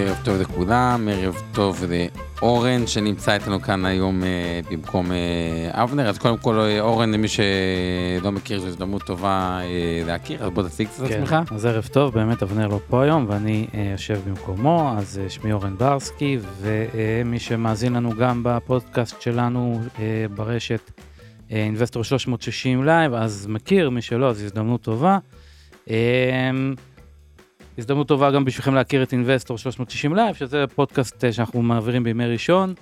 ערב טוב לכולם, ערב טוב לאורן שנמצא איתנו כאן היום אה, במקום אה, אבנר. אז קודם כל אה, אורן, למי שלא מכיר, זו הזדמנות טובה אה, להכיר, אז בוא תציג קצת את כן, עצמך. אז ערב טוב, באמת אבנר לא פה היום ואני אה, יושב במקומו, אז אה, שמי אורן ברסקי, ומי שמאזין לנו גם בפודקאסט שלנו אה, ברשת אה, אינבסטור 360 לייב, אז מכיר, מי שלא, אז הזדמנות טובה. הזדמנות טובה גם בשבילכם להכיר את אינבסטור 360 לייב, שזה פודקאסט אה, שאנחנו מעבירים בימי ראשון,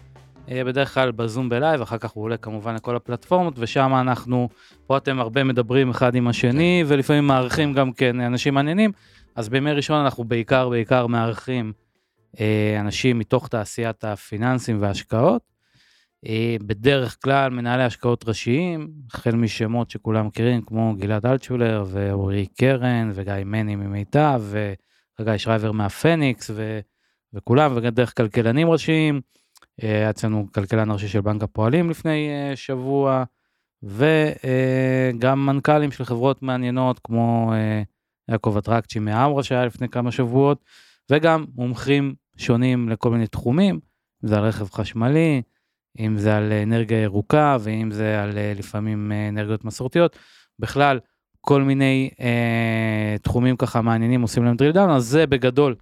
אה, בדרך כלל בזום בלייב, אחר כך הוא עולה כמובן לכל הפלטפורמות, ושם אנחנו, פה אתם הרבה מדברים אחד עם השני, ולפעמים מארחים גם כן אנשים מעניינים, אז בימי ראשון אנחנו בעיקר בעיקר מארחים אה, אנשים מתוך תעשיית הפיננסים וההשקעות. אה, בדרך כלל מנהלי השקעות ראשיים, החל משמות שכולם מכירים, כמו גלעד אלטשולר ואורי קרן וגיא מני ממיטב וחגי שרייבר מהפניקס ו, וכולם, ודרך כלכלנים ראשיים. אה, היה אצלנו כלכלן ראשי של בנק הפועלים לפני אה, שבוע, וגם מנכ"לים של חברות מעניינות כמו אה, יעקב אטרקצ'י מאמרה שהיה לפני כמה שבועות, וגם מומחים שונים לכל מיני תחומים, אם זה על רכב חשמלי, אם זה על אנרגיה ירוקה, ואם זה על אה, לפעמים אה, אנרגיות מסורתיות. בכלל, כל מיני אה, תחומים ככה מעניינים עושים להם drill down, אז זה בגדול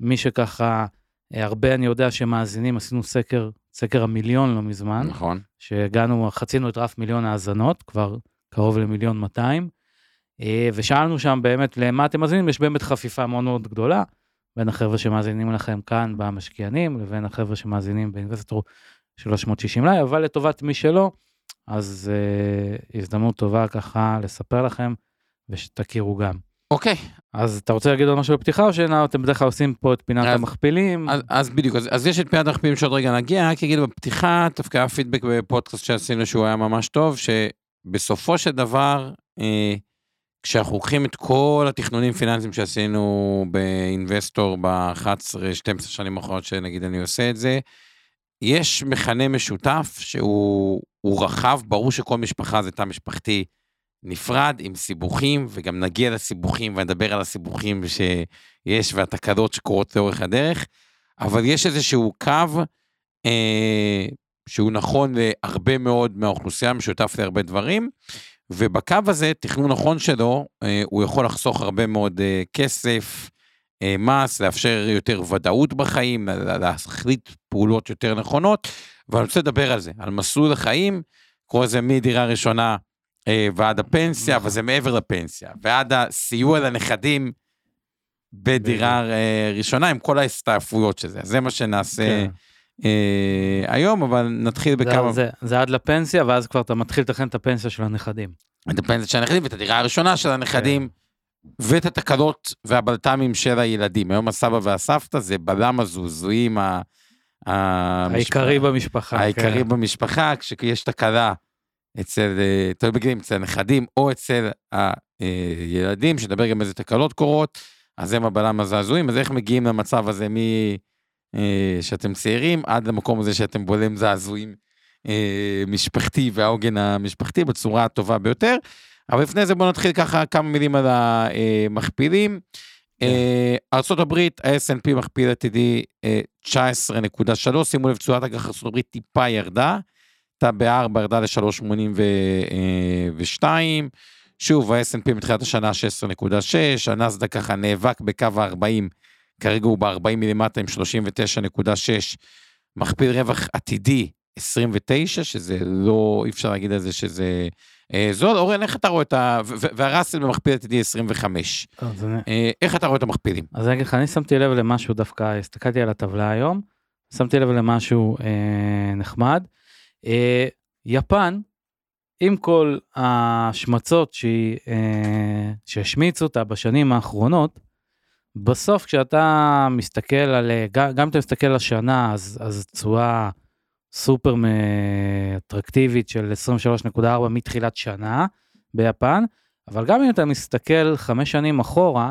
מי שככה, אה, הרבה אני יודע שמאזינים, עשינו סקר, סקר המיליון לא מזמן, נכון. שהגענו, חצינו את רף מיליון האזנות, כבר קרוב למיליון 200, אה, ושאלנו שם באמת למה אתם מאזינים, יש באמת חפיפה מאוד מאוד גדולה בין החבר'ה שמאזינים לכם כאן במשקיענים, לבין החבר'ה שמאזינים באינבסטור 360 לייב, אבל לטובת מי שלא, אז אה, הזדמנות טובה ככה לספר לכם ושתכירו גם. אוקיי, אז אתה רוצה להגיד עוד משהו בפתיחה או שאתם בדרך כלל עושים פה את פינת אז- המכפילים? אז, אז בדיוק, אז, אז יש את פינת המכפילים שעוד רגע נגיע, רק אגיד בפתיחה, דווקא היה פידבק בפודקאסט שעשינו שהוא היה ממש טוב, שבסופו של דבר, אה, כשאנחנו לוקחים את כל התכנונים פיננסיים שעשינו באינבסטור ב-11-12 שנים האחרונות שנגיד אני עושה את זה, יש מכנה משותף שהוא הוא רחב, ברור שכל משפחה זה תא משפחתי נפרד עם סיבוכים, וגם נגיע לסיבוכים ונדבר על הסיבוכים שיש והתקלות שקורות לאורך הדרך, אבל יש איזשהו קו אה, שהוא נכון להרבה מאוד מהאוכלוסייה, משותף להרבה דברים, ובקו הזה, תכנון נכון שלו, אה, הוא יכול לחסוך הרבה מאוד אה, כסף, מס, לאפשר יותר ודאות בחיים, לה- להחליט פעולות יותר נכונות, ואני רוצה לדבר על זה, על מסלול החיים, קורא לזה מדירה ראשונה אה, ועד הפנסיה, אבל זה מעבר לפנסיה, ועד הסיוע לנכדים בדירה אה, ראשונה, עם כל ההסתעפויות של זה. זה מה שנעשה כן. אה, היום, אבל נתחיל בכמה... זה, זה, זה עד לפנסיה, ואז כבר אתה מתחיל לתכנן את הפנסיה של הנכדים. את הפנסיה של הנכדים ואת הדירה הראשונה של הנכדים, ואת התקלות והבלת"מים של הילדים. היום הסבא והסבתא זה בלם הזוזויים ה... העיקרי במשפחה. העיקרי כן. במשפחה, כשיש תקלה אצל, אה, תלוי בגילים, אצל הנכדים או אצל הילדים, שנדבר גם איזה תקלות קורות, אז הם הבלם הזעזועים, אז איך מגיעים למצב הזה מ... אה, שאתם צעירים עד למקום הזה שאתם בולם זעזועים אה, משפחתי והעוגן המשפחתי בצורה הטובה ביותר. אבל לפני זה בואו נתחיל ככה כמה מילים על המכפילים. אה, ארצות הברית, ה-S&P מכפיל עתידי אה, 19.3, שימו לב, תשואת אג"ח הברית טיפה ירדה, הייתה ב-4, ירדה ל-3.82, שוב, ה-S&P מתחילת השנה 16.6, הנסדק ככה נאבק בקו ה-40, כרגע הוא ב-40 מלמטה עם 39.6, מכפיל רווח עתידי 29, שזה לא, אי אפשר להגיד על זה שזה אה, זול. אורן, איך אתה רואה את ה... והראסל במכפיל עתידי 25. אז אני- אה, איך אתה רואה את המכפילים? אז אני אגיד לך, אני שמתי לב למשהו דווקא, הסתכלתי על הטבלה היום, שמתי לב למשהו אה, נחמד. אה, יפן עם כל ההשמצות שהיא, אה, שהשמיצו אותה בשנים האחרונות, בסוף כשאתה מסתכל על, גם, אם אתה מסתכל על השנה, אז, אז תשואה סופר אטרקטיבית של 23.4 מתחילת שנה ביפן, אבל גם אם אתה מסתכל חמש שנים אחורה,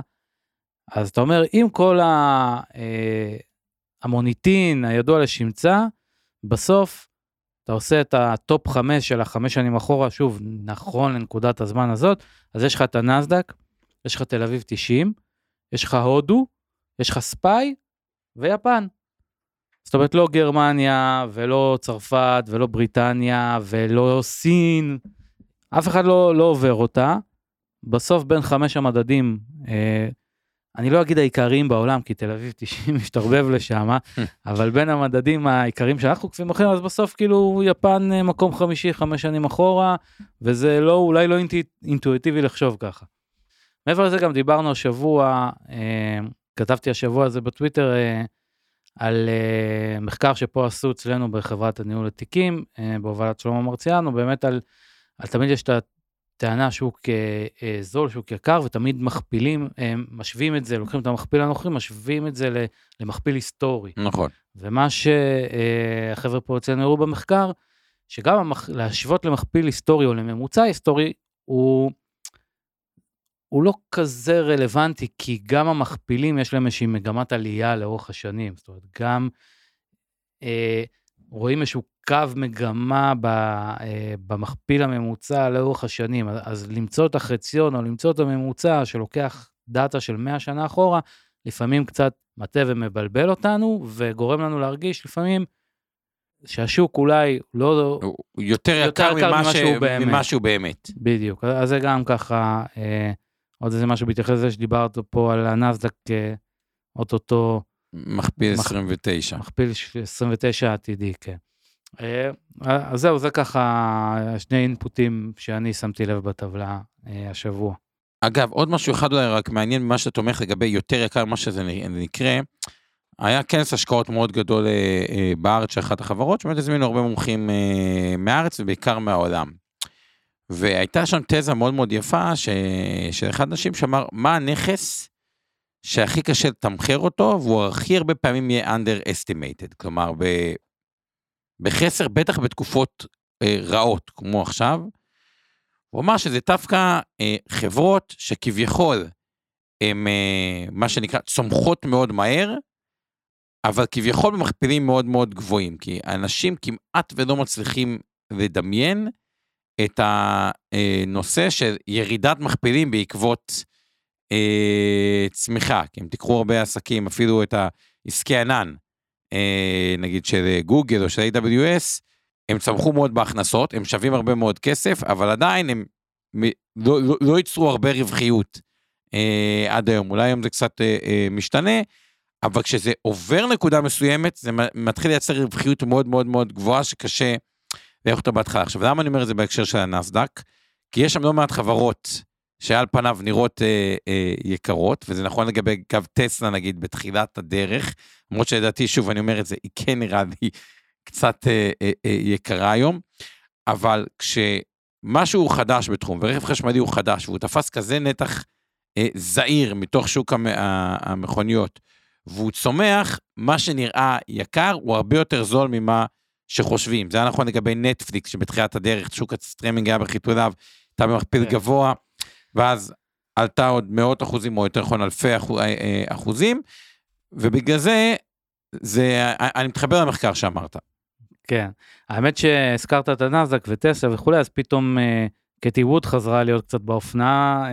אז אתה אומר, עם כל ה, אה, המוניטין הידוע לשמצה, בסוף אתה עושה את ה top חמש של החמש שנים אחורה, שוב, נכון לנקודת הזמן הזאת, אז יש לך את הנסדק, יש לך תל אביב 90, יש לך הודו, יש לך ספאי ויפן. זאת אומרת, לא גרמניה, ולא צרפת, ולא בריטניה, ולא סין, אף אחד לא, לא עובר אותה. בסוף בין חמש המדדים, אה, אני לא אגיד העיקריים בעולם, כי תל אביב 90 משתרבב לשם, אבל בין המדדים העיקריים שאנחנו עוקבים אחריהם, אז בסוף כאילו יפן אה, מקום חמישי חמש שנים אחורה, וזה לא, אולי לא אינטו, אינטואיטיבי לחשוב ככה. מעבר לזה גם דיברנו השבוע, אה, כתבתי השבוע הזה בטוויטר, אה, על אה, מחקר שפה עשו אצלנו בחברת הניהול התיקים, אה, בהובלת שלמה מרציאנו, באמת על, על תמיד יש את הטענה שוק אה, זול, שוק יקר, ותמיד מכפילים, אה, משווים את זה, לוקחים את המכפיל הנוכחי, משווים את זה למכפיל היסטורי. נכון. ומה שהחבר'ה אה, פה אצלנו הראו במחקר, שגם המח... להשוות למכפיל היסטורי או לממוצע היסטורי, הוא הוא לא כזה רלוונטי, כי גם המכפילים יש להם איזושהי מגמת עלייה לאורך השנים. זאת אומרת, גם אה, רואים איזשהו קו מגמה ב, אה, במכפיל הממוצע לאורך השנים. אז, אז למצוא את החציון או למצוא את הממוצע שלוקח דאטה של 100 שנה אחורה, לפעמים קצת מטה ומבלבל אותנו, וגורם לנו להרגיש לפעמים שהשוק אולי לא... יותר, יותר יקר ממה, ממה, ש... שהוא באמת. ממה שהוא באמת. בדיוק, אז זה גם ככה... אה, עוד איזה משהו בהתייחס לזה שדיברת פה על הנסדק אה, אוטוטו. מכפיל 29. מכפיל 29 עתידי, כן. אה, אז זהו, זה ככה שני אינפוטים שאני שמתי לב בטבלה אה, השבוע. אגב, עוד משהו אחד אולי רק מעניין ממה שאתה תומך לגבי יותר יקר ממה שזה נקרא, היה כנס השקעות מאוד גדול בארץ של אחת החברות, שבאמת הזמינו הרבה מומחים מהארץ ובעיקר מהעולם. והייתה שם תזה מאוד מאוד יפה ש... של אחד האנשים שאמר, מה הנכס שהכי קשה לתמחר אותו, והוא הכי הרבה פעמים יהיה underestimated, כלומר, ב... בחסר, בטח בתקופות אה, רעות, כמו עכשיו. הוא אמר שזה דווקא אה, חברות שכביכול הן אה, מה שנקרא צומחות מאוד מהר, אבל כביכול במכפילים מאוד מאוד גבוהים, כי אנשים כמעט ולא מצליחים לדמיין את הנושא של ירידת מכפילים בעקבות אה, צמיחה, כי אם תיקחו הרבה עסקים, אפילו את העסקי ענן, אה, נגיד של גוגל או של AWS, הם צמחו מאוד בהכנסות, הם שווים הרבה מאוד כסף, אבל עדיין הם לא, לא, לא ייצרו הרבה רווחיות אה, עד היום. אולי היום זה קצת אה, אה, משתנה, אבל כשזה עובר נקודה מסוימת, זה מתחיל לייצר רווחיות מאוד מאוד מאוד גבוהה, שקשה ואיך אותו בהתחלה. עכשיו, למה אני אומר את זה בהקשר של הנסדק? כי יש שם לא מעט חברות שעל פניו נראות אה, אה, יקרות, וזה נכון לגבי קו טסלה נגיד בתחילת הדרך, למרות שלדעתי, שוב, אני אומר את זה, היא כן נראה לי קצת אה, אה, אה, יקרה היום, אבל כשמשהו חדש בתחום, ורכב חשמלי הוא חדש, והוא תפס כזה נתח אה, זעיר מתוך שוק המ, המכוניות, והוא צומח, מה שנראה יקר הוא הרבה יותר זול ממה שחושבים. זה היה נכון לגבי נטפליקס, שבתחילת הדרך שוק הסטרימינג היה בחיתוליו, הייתה במכפיל כן. גבוה, ואז עלתה עוד מאות אחוזים, או יותר נכון אלפי אה, אה, אחוזים, ובגלל זה, זה, אני מתחבר למחקר שאמרת. כן, האמת שהזכרת את הנסדק וטסלה וכולי, אז פתאום אה, קטי ווד חזרה להיות קצת באופנה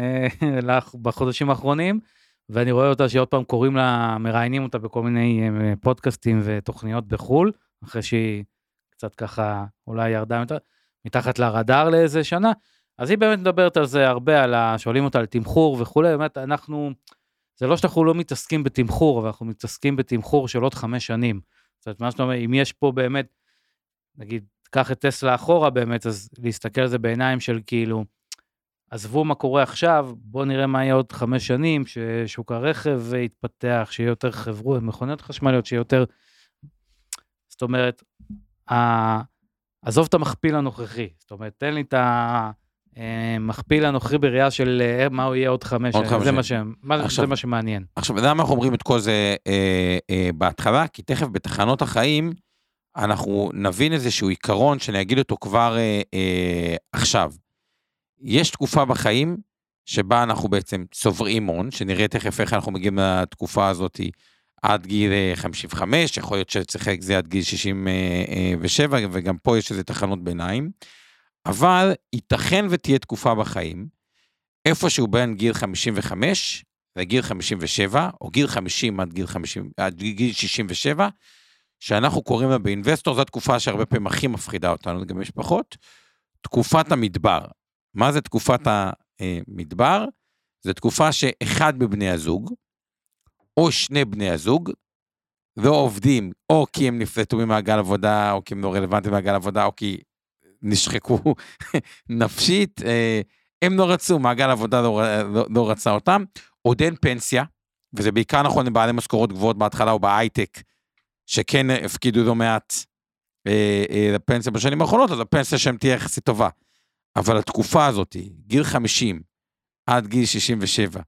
אה, בחודשים האחרונים, ואני רואה אותה שעוד פעם קוראים לה, מראיינים אותה בכל מיני אה, פודקאסטים ותוכניות בחו"ל, אחרי שהיא קצת ככה אולי ירדה מתחת לרדאר לאיזה שנה. אז היא באמת מדברת על זה הרבה, על ה... שואלים אותה על תמחור וכולי, באמת אנחנו, זה לא שאנחנו לא מתעסקים בתמחור, אבל אנחנו מתעסקים בתמחור של עוד חמש שנים. זאת אומרת, מה שאתה אומר, אם יש פה באמת, נגיד, קח את טסלה אחורה באמת, אז להסתכל על זה בעיניים של כאילו, עזבו מה קורה עכשיו, בואו נראה מה יהיה עוד חמש שנים, ששוק הרכב יתפתח, שיהיה יותר חברות, מכוניות חשמליות, שיהיה יותר... זאת אומרת, עזוב את המכפיל הנוכחי, זאת אומרת, תן לי את המכפיל הנוכחי בראייה של אה, מה הוא יהיה עוד חמש עוד שנים, חמש זה. מה ש- מה- עכשיו- זה מה שמעניין. עכשיו, למה אנחנו אומרים את כל זה אה, אה, בהתחלה? כי תכף בתחנות החיים אנחנו נבין איזשהו עיקרון שאני אגיד אותו כבר אה, אה, עכשיו. יש תקופה בחיים שבה אנחנו בעצם צוברים הון, שנראה תכף איך אנחנו מגיעים לתקופה הזאת עד גיל אה, 55, יכול להיות שצריך זה עד גיל 67, וגם פה יש איזה תחנות ביניים. אבל ייתכן ותהיה תקופה בחיים, איפשהו בין גיל 55 לגיל 57, או גיל 50 עד גיל, 50, עד גיל 67, שאנחנו קוראים לה באינבסטור, זו התקופה שהרבה פעמים הכי מפחידה אותנו, גם משפחות, תקופת המדבר. מה זה תקופת המדבר? זו תקופה שאחד מבני הזוג, או שני בני הזוג, לא עובדים, או כי הם נפלטו ממעגל עבודה, או כי הם לא רלוונטיים למעגל עבודה, או כי נשחקו נפשית, אה, הם לא רצו, מעגל עבודה לא, לא, לא רצה אותם, עוד אין פנסיה, וזה בעיקר נכון לבעלי משכורות גבוהות בהתחלה או בהייטק, שכן הפקידו לא מעט אה, אה, לפנסיה בשנים האחרונות, אז הפנסיה שלהם תהיה יחסית טובה. אבל התקופה הזאת, גיל 50 עד גיל 67,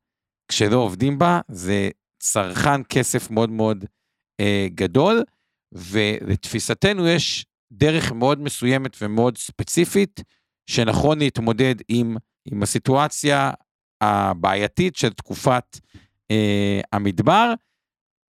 כשלא עובדים בה, זה צרכן כסף מאוד מאוד אה, גדול, ולתפיסתנו יש דרך מאוד מסוימת ומאוד ספציפית, שנכון להתמודד עם, עם הסיטואציה הבעייתית של תקופת אה, המדבר,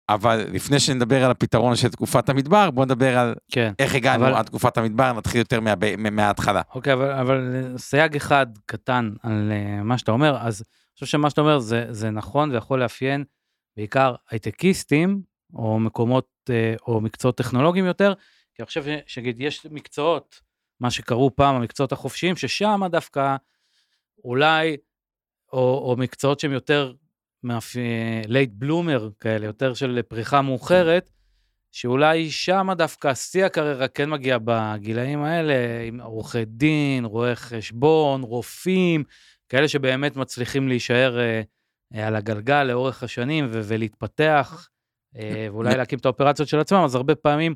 אבל לפני שנדבר על הפתרון של תקופת המדבר, בואו נדבר על כן. איך הגענו אבל- עד תקופת המדבר, נתחיל יותר מה, מה, מההתחלה. אוקיי, אבל, אבל סייג אחד קטן על אה, מה שאתה אומר, אז אני חושב שמה שאתה אומר זה, זה נכון ויכול לאפיין בעיקר הייטקיסטים, או מקומות, אה, או מקצועות טכנולוגיים יותר, כי אני חושב שנגיד יש מקצועות, מה שקראו פעם המקצועות החופשיים, ששם דווקא אולי, או, או מקצועות שהם יותר late bloomer כאלה, יותר של פריחה מאוחרת, שאולי שם דווקא שיא הקריירה כן מגיע בגילאים האלה, עם עורכי דין, רואי חשבון, רופאים, כאלה שבאמת מצליחים להישאר אה, אה, על הגלגל לאורך השנים ו- ולהתפתח, אה, ואולי להקים את האופרציות של עצמם, אז הרבה פעמים,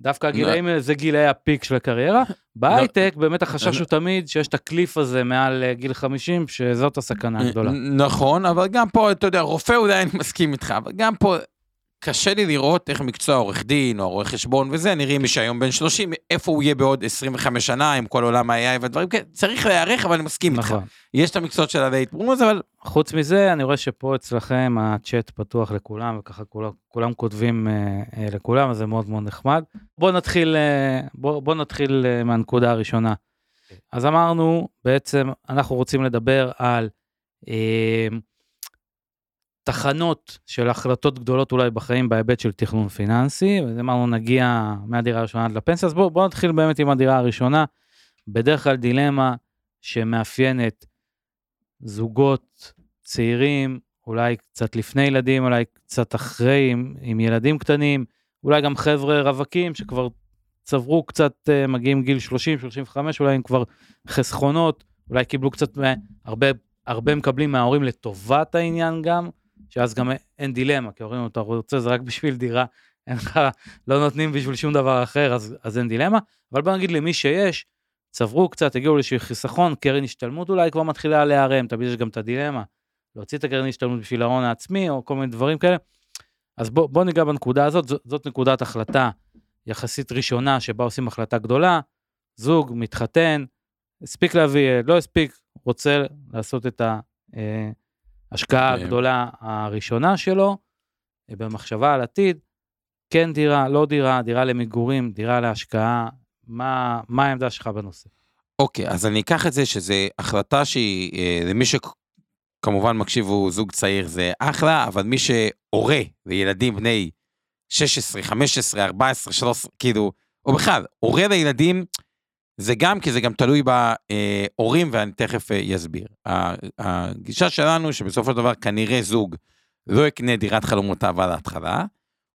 דווקא הגילאים האלה זה גילאי ה peak של הקריירה. בהייטק באמת החשש הוא תמיד שיש את ה cliff הזה מעל אה, גיל 50, שזאת הסכנה הגדולה. נכון, אבל גם פה, אתה יודע, רופא אולי אני מסכים איתך, אבל גם פה קשה לי לראות איך מקצוע עורך דין או רואה חשבון וזה, נראים מי שהיום בן 30, איפה הוא יהיה בעוד 25 שנה עם כל עולם ה-AI והדברים כאלה, צריך להיערך, אבל אני מסכים איתך. נכון. יש את המקצועות של ה late bloomers, אבל חוץ מזה, אני רואה שפה אצלכם הצ'אט פתוח לכולם, וככה כולם, כולם כותבים אה, אה, לכולם, אז זה מאוד מאוד נחמד. בואו נתחיל, אה, בוא, בוא נתחיל אה, מהנקודה הראשונה. אז אמרנו, בעצם אנחנו רוצים לדבר על אה, תחנות של החלטות גדולות אולי בחיים בהיבט של תכנון פיננסי, אז אמרנו נגיע מהדירה הראשונה עד לפנסיה, אז בואו בוא נתחיל באמת עם הדירה הראשונה. בדרך כלל דילמה שמאפיינת זוגות צעירים, אולי קצת לפני ילדים, אולי קצת אחרי עם, עם ילדים קטנים, אולי גם חבר'ה רווקים שכבר צברו קצת, אה, מגיעים גיל 30, 35, אולי הם כבר חסכונות, אולי קיבלו קצת, מה- הרבה, הרבה מקבלים מההורים לטובת העניין גם, שאז גם אין דילמה, כי ההורים, אתה רוצה זה רק בשביל דירה, אין לך, לא נותנים בשביל שום דבר אחר, אז, אז אין דילמה. אבל בוא נגיד למי שיש, צברו קצת, הגיעו לאיזשהו חיסכון, קרן השתלמות אולי כבר מתחילה להיערם, תמיד יש גם את הדילמה, להוציא את הקרן השתלמות בשביל ההון העצמי, או כל מיני דברים כאלה. אז בוא, בוא ניגע בנקודה הזאת, זאת, זאת נקודת החלטה יחסית ראשונה, שבה עושים החלטה גדולה, זוג מתחתן, הספיק להביא, לא הספיק, רוצה לעשות את ההשקעה כן. הגדולה הראשונה שלו, אה, במחשבה על עתיד, כן דירה, לא דירה, דירה למגורים, דירה להשקעה, מה, מה העמדה שלך בנושא? אוקיי, אז אני אקח את זה שזה החלטה שהיא, אה, למי שכמובן מקשיב הוא זוג צעיר זה אחלה, אבל מי שהורה לילדים בני 16, 15, 14, 13, כאילו, או בכלל, הורה לילדים, זה גם, כי זה גם תלוי בהורים, ואני תכף אה, אסביר. ה- הגישה שלנו, שבסופו של דבר כנראה זוג לא יקנה דירת חלומותיו על ההתחלה,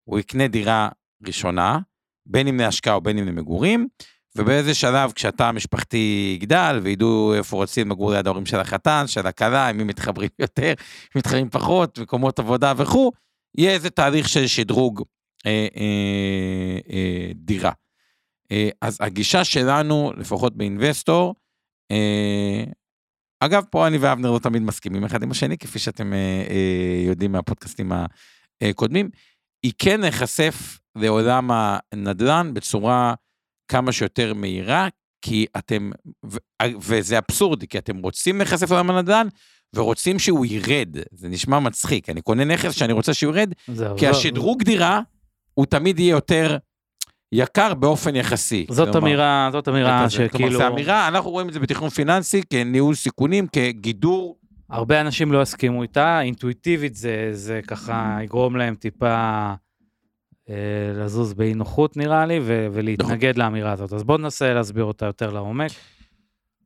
הוא יקנה דירה ראשונה, בין אם להשקעה או בין אם למגורים, ובאיזה שלב כשהתא המשפחתי יגדל וידעו איפה רוצים לגור ליד ההורים של החתן, של הכלה, עם מי מתחברים יותר, מי מתחברים פחות, מקומות עבודה וכו', יהיה איזה תהליך של שדרוג אה, אה, אה, דירה. אה, אז הגישה שלנו, לפחות באינבסטור, אה, אגב, פה אני ואבנר לא תמיד מסכימים אחד עם השני, כפי שאתם אה, יודעים מהפודקאסטים הקודמים, היא כן להיחשף לעולם הנדל"ן בצורה כמה שיותר מהירה, כי אתם, ו, וזה אבסורדי, כי אתם רוצים להיחשף לעולם הנדל"ן, ורוצים שהוא ירד. זה נשמע מצחיק, אני קונה נכס שאני רוצה שהוא ירד, כי השדרוג דירה, הוא תמיד יהיה יותר יקר באופן יחסי. זאת אמירה, זאת אמירה שכאילו... זו אמירה, אנחנו רואים את זה בתכנון פיננסי כניהול סיכונים, כגידור. הרבה אנשים לא יסכימו איתה, אינטואיטיבית זה, זה ככה יגרום להם טיפה אה, לזוז באי נוחות נראה לי, ו- ולהתנגד נכון. לאמירה הזאת. אז בואו ננסה להסביר אותה יותר לעומק.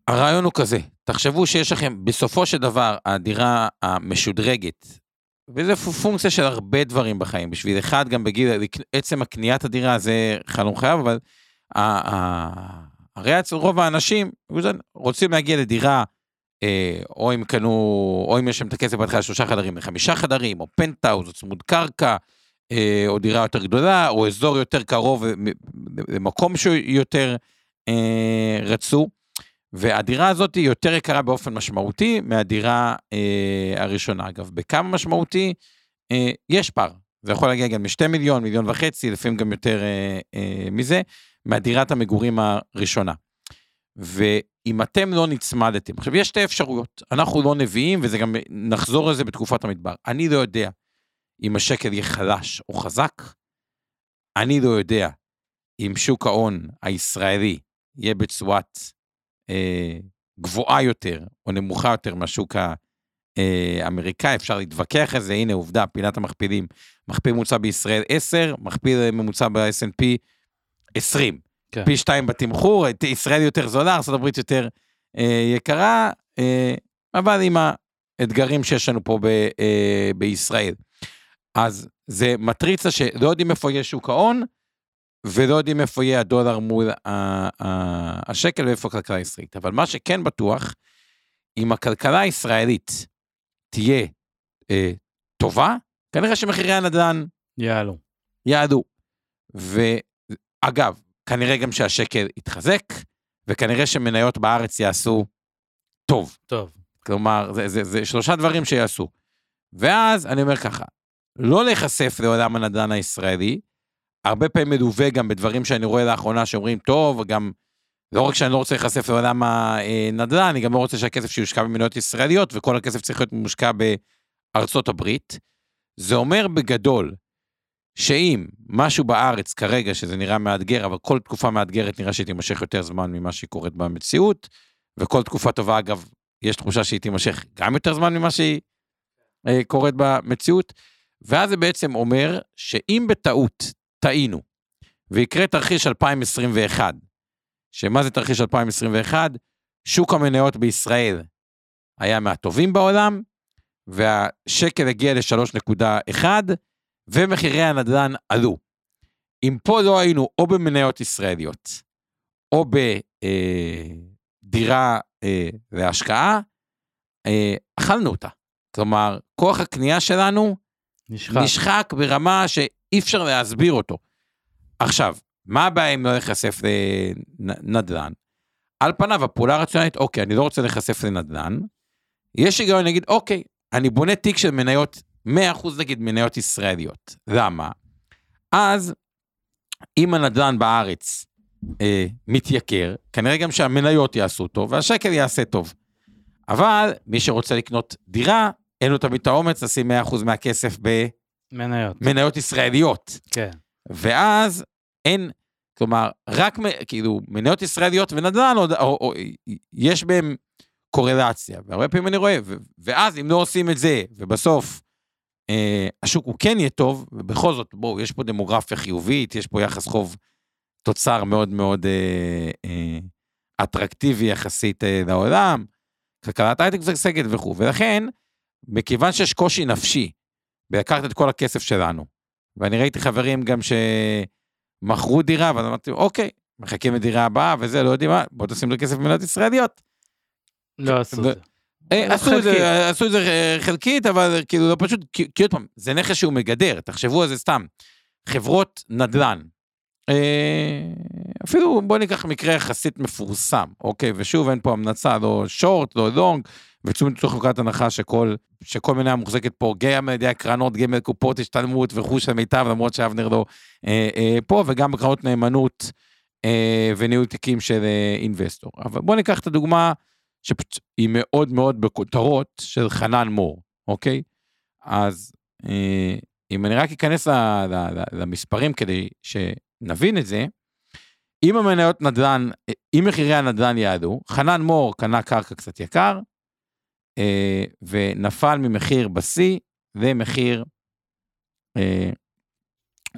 הרעיון הוא כזה, תחשבו שיש לכם, בסופו של דבר, הדירה המשודרגת, וזה פונקציה של הרבה דברים בחיים, בשביל אחד, גם בגיל, עצם הקניית הדירה זה חלום חייו, אבל הרי אצל רוב האנשים רוצים להגיע לדירה, אה, או אם קנו, או אם יש להם את הכסף בהתחלה שלושה חדרים לחמישה חדרים, או פנטאוז, או צמוד קרקע, אה, או דירה יותר גדולה, או אזור יותר קרוב למקום שיותר אה, רצו. והדירה הזאת היא יותר יקרה באופן משמעותי מהדירה אה, הראשונה. אגב, בכמה משמעותי? אה, יש פער. זה יכול להגיע גם משתי מיליון, מיליון וחצי, לפעמים גם יותר אה, אה, מזה, מהדירת המגורים הראשונה. ואם אתם לא נצמדתם, עכשיו יש שתי אפשרויות, אנחנו לא נביאים, וזה גם, נחזור לזה בתקופת המדבר. אני לא יודע אם השקל יהיה חלש או חזק, אני לא יודע אם שוק ההון הישראלי יהיה בצורת אה, גבוהה יותר או נמוכה יותר מהשוק האמריקאי, אפשר להתווכח על זה, הנה עובדה, פינת המכפילים, מכפיל ממוצע בישראל 10, מכפיל ממוצע ב-S&P 20. כן. פי 2 בתמחור, ישראל יותר זולה, ארה"ב יותר אה, יקרה, אה, אבל עם האתגרים שיש לנו פה ב, אה, בישראל. אז זה מטריצה שלא יודעים איפה יהיה שוק ההון, ולא יודעים איפה יהיה הדולר מול השקל ואיפה הכלכלה הישראלית. אבל מה שכן בטוח, אם הכלכלה הישראלית תהיה אה, טובה, כנראה שמחירי הנדל"ן יעלו. יעלו. ואגב, כנראה גם שהשקל יתחזק, וכנראה שמניות בארץ יעשו טוב. טוב. כלומר, זה, זה, זה שלושה דברים שיעשו. ואז אני אומר ככה, לא להיחשף לעולם הנדל"ן הישראלי, הרבה פעמים מלווה גם בדברים שאני רואה לאחרונה שאומרים, טוב, גם לא רק שאני לא רוצה להיחשף לעולם הנדל"ן, אני גם לא רוצה שהכסף שיושקע במדינות ישראליות, וכל הכסף צריך להיות מושקע בארצות הברית. זה אומר בגדול, שאם משהו בארץ כרגע, שזה נראה מאתגר, אבל כל תקופה מאתגרת נראה שהיא תימשך יותר זמן ממה שהיא קורית במציאות, וכל תקופה טובה, אגב, יש תחושה שהיא תימשך גם יותר זמן ממה שהיא אה, קורית במציאות, ואז זה בעצם אומר שאם בטעות טעינו, ויקרה תרחיש 2021, שמה זה תרחיש 2021? שוק המניות בישראל היה מהטובים בעולם, והשקל הגיע ל-3.1, ומחירי הנדל"ן עלו. אם פה לא היינו או במניות ישראליות, או בדירה אה, אה, להשקעה, אה, אכלנו אותה. כלומר, כוח הקנייה שלנו נשחק. נשחק ברמה שאי אפשר להסביר אותו. עכשיו, מה הבעיה אם לא להיחשף לנדל"ן? על פניו, הפעולה הרציונלית, אוקיי, אני לא רוצה להיחשף לנדל"ן, יש היגיון להגיד, אוקיי, אני בונה תיק של מניות, 100% נגיד מניות ישראליות. למה? אז, אם הנדל"ן בארץ אה, מתייקר, כנראה גם שהמניות יעשו טוב והשקל יעשה טוב. אבל מי שרוצה לקנות דירה, אין לו תמיד את האומץ לשים 100% מהכסף במניות מניות ישראליות. כן. ואז אין, כלומר, רק כאילו מניות ישראליות ונדל"ן, או, או, או, יש בהם קורלציה, והרבה פעמים אני רואה, ו, ואז אם לא עושים את זה, ובסוף אה, השוק הוא כן יהיה טוב, ובכל זאת, בואו, יש פה דמוגרפיה חיובית, יש פה יחס חוב תוצר מאוד מאוד אה, אה, אטרקטיבי יחסית אה, לעולם, כלכלת הייטק וסגת וכו', ולכן, מכיוון שיש קושי נפשי בלקחת את כל הכסף שלנו, ואני ראיתי חברים גם שמכרו דירה, ואז אמרתי, אוקיי, מחכים לדירה הבאה וזה, לא יודעים מה, בוא תשים לו כסף במדינת ישראליות. לא עשו את זה. אה, עשו את זה, עשו את זה אה, חלקית, אבל כאילו לא פשוט, כי עוד פעם, זה נכס שהוא מגדר, תחשבו על זה סתם. חברות נדל"ן, אה, אפילו בוא ניקח מקרה יחסית מפורסם, אוקיי? ושוב, אין פה המלצה, לא שורט, לא לונג, ותשומת מתוך חוקת הנחה שכל, שכל מניה מוחזקת פה, גם על ידי הקרנות, גם על קופות השתלמות ורכוש המיטב, למרות שאבנר לא אה, אה, פה, וגם בקרנות נאמנות אה, וניהול תיקים של אה, אינבסטור. אבל בוא ניקח את הדוגמה שהיא מאוד מאוד בכותרות של חנן מור, אוקיי? אז אה, אם אני רק אכנס ל, ל, ל, למספרים כדי שנבין את זה, אם המניות נדל"ן, אם מחירי הנדל"ן יעדו, חנן מור קנה קרקע קצת יקר, ונפל ממחיר בשיא למחיר, אה,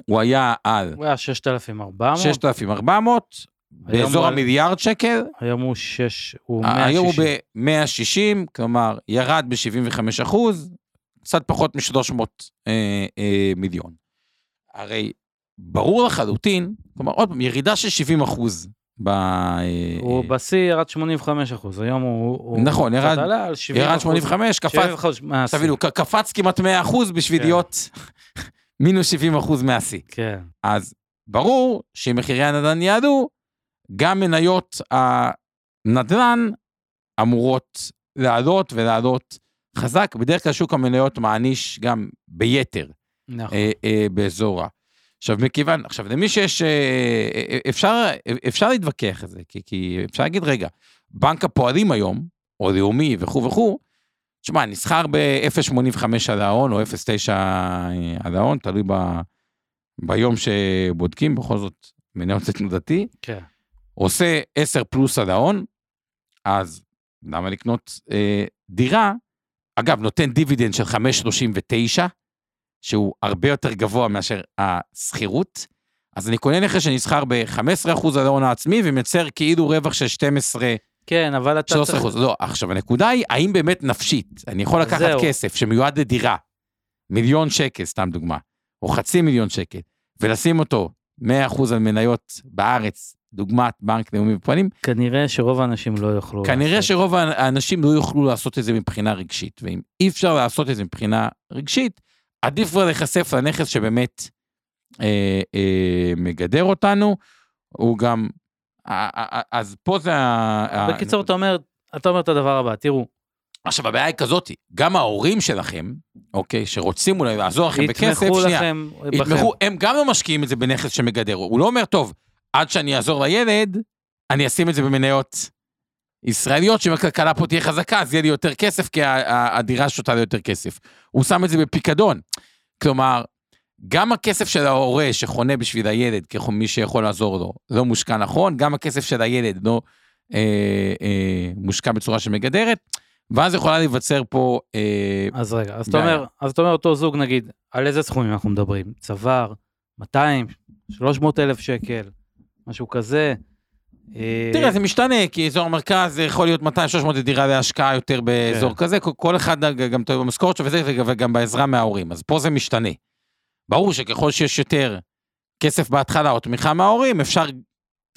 הוא היה על הוא היה 6,400, 6,400, באזור הוא המיליארד שקל, היום הוא 6, הוא אה, היום הוא 160. ב-160, כלומר, ירד ב-75 אחוז, קצת פחות מ-300 אה, אה, מיליון. הרי ברור לחלוטין, כלומר, עוד פעם, ירידה של 70 אחוז ב... הוא בשיא ירד 85 אחוז, היום הוא... הוא נכון, קצת ירד- עלה על 70 ירד אחוז. 85, קפץ, 75 מהשיא. תבינו, קפץ כמעט 100 אחוז בשביל כן. להיות מינוס 70 אחוז מהשיא. כן, אז ברור שאם מחירי הנדל"ן יעלו, גם מניות הנדל"ן אמורות לעלות ולעלות חזק. בדרך כלל שוק המניות מעניש גם ביתר נכון. אה, אה, באזור ה... עכשיו, מכיוון, עכשיו, למי שיש, אה, אה, אפשר, אפשר להתווכח על זה, כי, כי אפשר להגיד, רגע, בנק הפועלים היום, או לאומי וכו' וכו', תשמע, נסחר ב-0.85 על ההון, או 0.9 על ההון, תלוי ב, ביום שבודקים, בכל זאת, מניות זה תנודתי, כן. עושה 10 פלוס על ההון, אז למה לקנות אה, דירה? אגב, נותן דיבידנד של 5.39, שהוא הרבה יותר גבוה מאשר השכירות, אז אני קונה נכס שנסחר ב-15% על ההון העצמי ומייצר כאילו רווח של 12, כן, אבל אתה 13 אחוז. לא, עכשיו הנקודה היא, האם באמת נפשית, אני יכול לקחת זהו. כסף שמיועד לדירה, מיליון שקל, סתם דוגמה, או חצי מיליון שקל, ולשים אותו 100% על מניות בארץ, דוגמת בנק לאומי ופועלים, כנראה שרוב האנשים לא יוכלו... כנראה לעשות. שרוב האנשים לא יוכלו לעשות את זה מבחינה רגשית, ואם אי אפשר לעשות את זה מבחינה רגשית, עדיף כבר להיחשף לנכס שבאמת אה, אה, מגדר אותנו, הוא גם, אה, אה, אז פה זה ה... ה- בקיצור, אתה אומר, אתה אומר את הדבר הבא, תראו, עכשיו הבעיה היא כזאתי, גם ההורים שלכם, אוקיי, שרוצים אולי לעזור לכם בכסף, יתמכו שנייה, לכם, יתמכו, הם גם לא משקיעים את זה בנכס שמגדר, הוא לא אומר, טוב, עד שאני אעזור לילד, אני אשים את זה במניות ישראליות, שאם הכלכלה פה תהיה חזקה, אז יהיה לי יותר כסף, כי הדירה שותה לי יותר כסף. הוא שם את זה בפיקדון. כלומר, גם הכסף של ההורה שחונה בשביל הילד, כמי שיכול לעזור לו, לא מושקע נכון, גם הכסף של הילד לא אה, אה, מושקע בצורה שמגדרת, ואז יכולה להיווצר פה אה, אז רגע, אז אתה. אומר, אז אתה אומר אותו זוג נגיד, על איזה סכומים אנחנו מדברים? צוואר, 200, 300 אלף שקל, משהו כזה. אה, תראה, זה משתנה, כי אזור המרכז יכול להיות 200-300 דירה להשקעה יותר באזור כן. כזה, כל- אחד גם תלוי במשכורת שלו וזה, וגם- בעזרה מההורים, אז פה זה משתנה. ברור שככל שיש יותר כסף בהתחלה או תמיכה מההורים, אפשר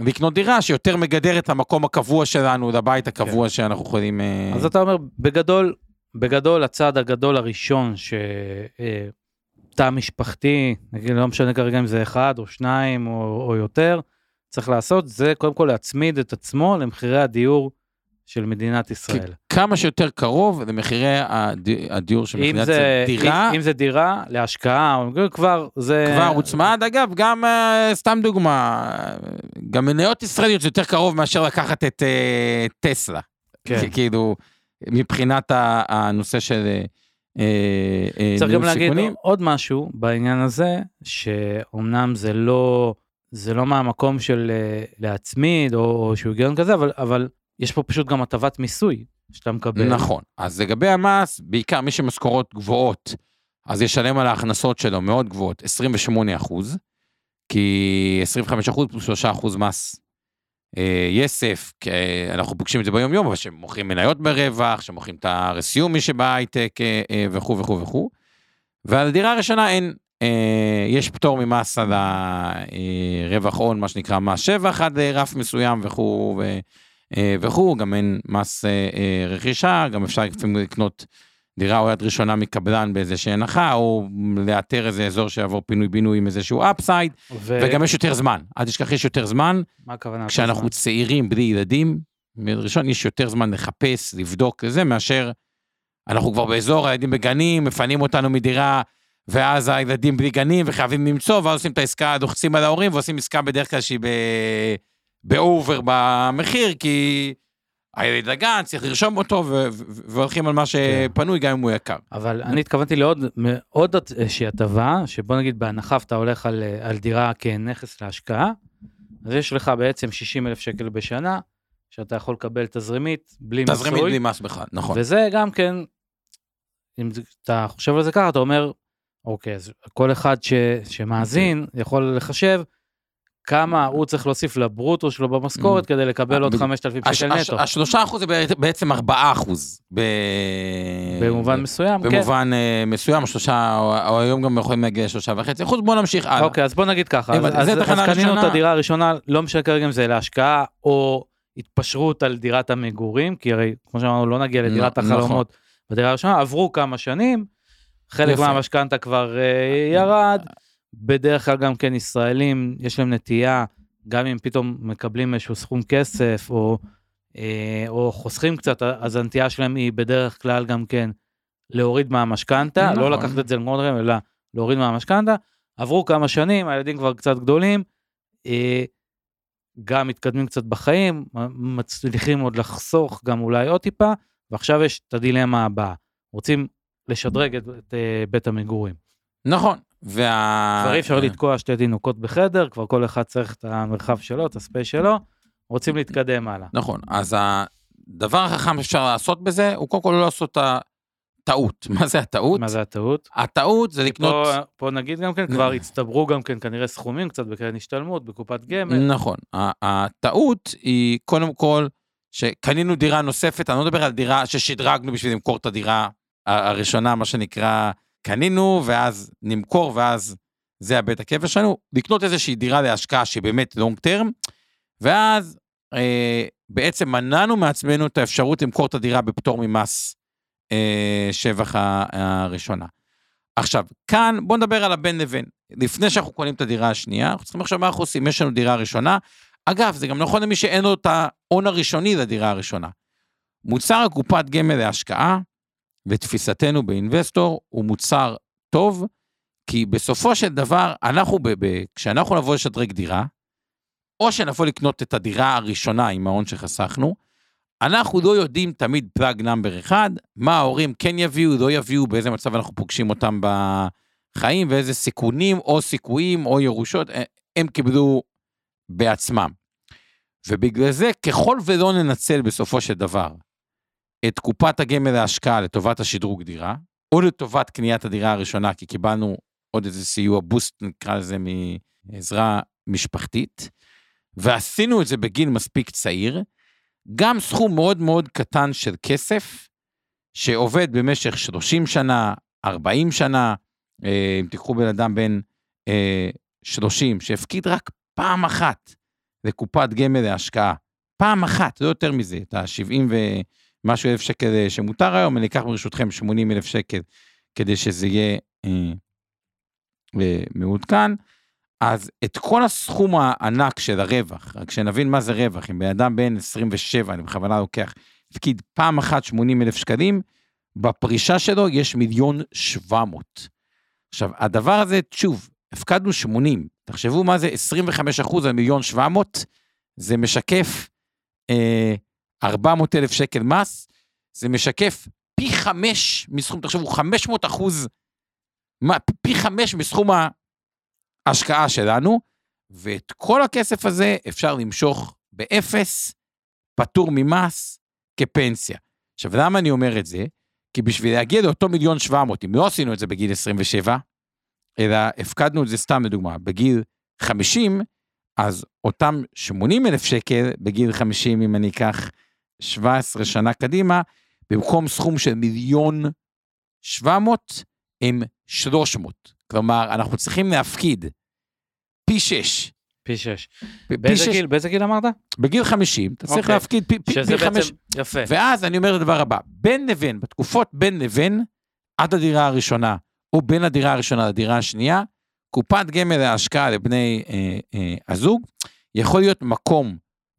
לקנות דירה שיותר מגדרת למקום הקבוע שלנו, לבית הקבוע שאנחנו יכולים... אה, כן. אז אתה אומר, בגדול, בגדול הצעד הגדול הראשון שתא משפחתי, נגיד לא משנה כרגע אם זה אחד או שניים או, או יותר, צריך לעשות, זה קודם כל להצמיד את עצמו למחירי הדיור של מדינת ישראל. כמה שיותר קרוב למחירי הד... הדיור של מדינת זה, ישראל. דירה, אם, אם זה דירה להשקעה, כבר זה... כבר הוצמד, אגב, גם, אה, סתם דוגמה, גם מניות ישראליות זה יותר קרוב מאשר לקחת את אה, טסלה. כן. כאילו, מבחינת הנושא של אה, צריך גם להגיד סיכונים. עוד משהו בעניין הזה, שאומנם זה לא, זה לא מהמקום של אה, להצמיד או, או שהוא היגיון כזה, אבל, אבל יש פה פשוט גם הטבת מיסוי שאתה מקבל. נכון. אז לגבי המס, בעיקר מי שמשכורות גבוהות, אז ישלם על ההכנסות שלו מאוד גבוהות, 28 אחוז, כי 25 אחוז פלוס 3 אחוז מס אה, יסף, כי אנחנו פוגשים את זה ביום יום, אבל שמוכרים מניות ברווח, שמוכרים את ה-RSU מי שבהייטק אה, אה, וכו' וכו' וכו'. ועל הדירה הראשונה אין, אה, יש פטור ממס על הרווח הון, מה שנקרא מס שבח עד אה, רף מסוים וכו' אה, וכו', גם אין מס אה, אה, רכישה, גם אפשר לקנות דירה או יד ראשונה מקבלן באיזושהי הנחה, או לאתר איזה אזור שיעבור פינוי-בינוי עם איזשהו אפסייד, ו... וגם יש יותר זמן. אל תשכח, יש יותר זמן. מה הכוונה? כשאנחנו צעירים בלי ילדים, ראשון יש יותר זמן לחפש, לבדוק וזה, מאשר אנחנו כבר באזור, הילדים בגנים, מפנים אותנו מדירה, ואז הילדים בלי גנים וחייבים למצוא, ואז עושים את העסקה, דוחצים על ההורים, ועושים עסקה בדרך כלל שהיא ב... באובר במחיר, כי הילד לגן, צריך לרשום אותו, ו- והולכים על מה שפנוי, גם אם הוא יקר. אבל אני התכוונתי לעוד עוד איזושהי הטבה, שבוא נגיד בהנחה אתה הולך על, על דירה כנכס להשקעה, אז יש לך בעצם 60 אלף שקל בשנה, שאתה יכול לקבל תזרימית בלי מיסוי. תזרימית בלי מס בכלל, נכון. וזה גם כן, אם אתה חושב על זה ככה, אתה אומר, אוקיי, אז כל אחד ש, שמאזין יכול לחשב כמה הוא צריך להוסיף לברוטו שלו במשכורת כדי לקבל עוד בדיוק. 5,000 הש- שקל נטו. השלושה אחוז זה בעצם- ארבעה אחוז. במובן מסוים, כן. במובן אה, מסוים, שלושה, או- היום גם יכולים להגיע לשלושה וחצי אחוז, בואו נמשיך הלאה. אוקיי, אז בוא נגיד ככה, אז, קנינו את. הדירה הראשונה, לא משנה כרגע אם זה להשקעה או התפשרות על דירת המגורים, כי הרי כמו שאמרנו לא נגיע לדירת נכון. החלומות בדירה הראשונה, עברו כמה שנים, חלק. מהמשכנתה כבר אה, ירד, בדרך כלל גם כן ישראלים יש להם נטייה, גם אם פתאום מקבלים איזשהו סכום כסף או, אה, או חוסכים קצת, אז הנטייה שלהם היא בדרך כלל גם כן להוריד מהמשכנתה, נכון. לא לקחת את זה למקומות אחרים, אלא להוריד מהמשכנתה. עברו כמה שנים, הילדים כבר קצת גדולים, אה, גם מתקדמים קצת בחיים, מצליחים עוד לחסוך גם אולי עוד טיפה, ועכשיו יש את הדילמה הבאה, רוצים לשדרג את, את אה, בית המגורים. נכון. וה... כבר אי אפשר לתקוע שתי תינוקות בחדר, כבר כל אחד צריך את המרחב שלו, את הספייס שלו, רוצים להתקדם הלאה. נכון, אז הדבר החכם שאפשר לעשות בזה, הוא קודם כל לא לעשות את הטעות. מה זה הטעות? מה זה הטעות? הטעות זה לקנות... פה, פה נגיד גם כן, כבר הצטברו גם כן כנראה סכומים קצת בקרן השתלמות, בקופת גמל. נכון. הטעות היא קודם כל שקנינו דירה נוספת, אני לא מדבר על דירה ששדרגנו בשביל למכור את הדירה הראשונה, מה שנקרא, קנינו ואז נמכור ואז זה הבית הקבע שלנו, לקנות איזושהי דירה להשקעה שהיא באמת לונג טרם, ואז אה, בעצם מנענו מעצמנו את האפשרות למכור את הדירה בפטור ממס אה, שבח הראשונה. עכשיו, כאן בואו נדבר על הבין לבין. לפני שאנחנו קונים את הדירה השנייה, אנחנו צריכים עכשיו מה אנחנו עושים, יש לנו דירה ראשונה. אגב, זה גם נכון למי שאין לו את ההון הראשוני לדירה הראשונה. מוצר הקופת גמל להשקעה, לתפיסתנו באינבסטור, הוא מוצר טוב, כי בסופו של דבר, אנחנו, ב- ב- כשאנחנו נבוא לשדרג דירה, או שנבוא לקנות את הדירה הראשונה עם ההון שחסכנו, אנחנו לא יודעים תמיד flag number אחד, מה ההורים כן יביאו, לא יביאו, באיזה מצב אנחנו פוגשים אותם בחיים, ואיזה סיכונים או סיכויים או ירושות אה, הם קיבלו בעצמם. ובגלל זה, ככל ולא ננצל בסופו של דבר את קופת הגמל להשקעה לטובת השדרוג דירה, או לטובת קניית הדירה הראשונה, כי קיבלנו עוד איזה סיוע בוסט, נקרא לזה, מעזרה משפחתית, ועשינו את זה בגיל מספיק צעיר, גם סכום מאוד מאוד קטן של כסף, שעובד במשך 30 שנה, 40 שנה, אה, אם תיקחו בן אדם בן אה, 30, שהפקיד רק פעם אחת לקופת גמל להשקעה, פעם אחת, לא יותר מזה, את ה-70 ומשהו אלף שקל אה, שמותר היום, אני אקח ברשותכם 80 אלף שקל כדי שזה יהיה אה, אה, מעודכן. אז את כל הסכום הענק של הרווח, רק שנבין מה זה רווח, אם בן אדם בן 27, אני בכוונה לוקח, הפקיד פעם אחת 80 אלף שקלים, בפרישה שלו יש מיליון 700. עכשיו, הדבר הזה, שוב, הפקדנו 80, תחשבו מה זה 25 אחוז על מיליון 700, זה משקף אה, 400 אלף שקל מס, זה משקף פי חמש מסכום, תחשבו, 500 אחוז, פי חמש מסכום ההשקעה שלנו, ואת כל הכסף הזה אפשר למשוך באפס, פטור ממס, כפנסיה. עכשיו, למה אני אומר את זה? כי בשביל להגיע לאותו מיליון 700, אם לא עשינו את זה בגיל 27, אלא הפקדנו את זה סתם לדוגמה, בגיל 50, אז אותם 80 אלף שקל בגיל 50, אם אני אקח 17 שנה קדימה, במקום סכום של מיליון 700, הם 300. כלומר, אנחנו צריכים להפקיד פי 6, פי שש. פי באיזה שש. גיל, באיזה גיל אמרת? בגיל 50, אתה צריך אוקיי. להפקיד פי, פי, שזה פי חמש. בעצם, יפה. ואז אני אומר את הדבר הבא, בין לבין, בתקופות בין לבין, עד הדירה הראשונה, או בין הדירה הראשונה לדירה השנייה, קופת גמל להשקעה לבני אה, אה, הזוג, יכול להיות מקום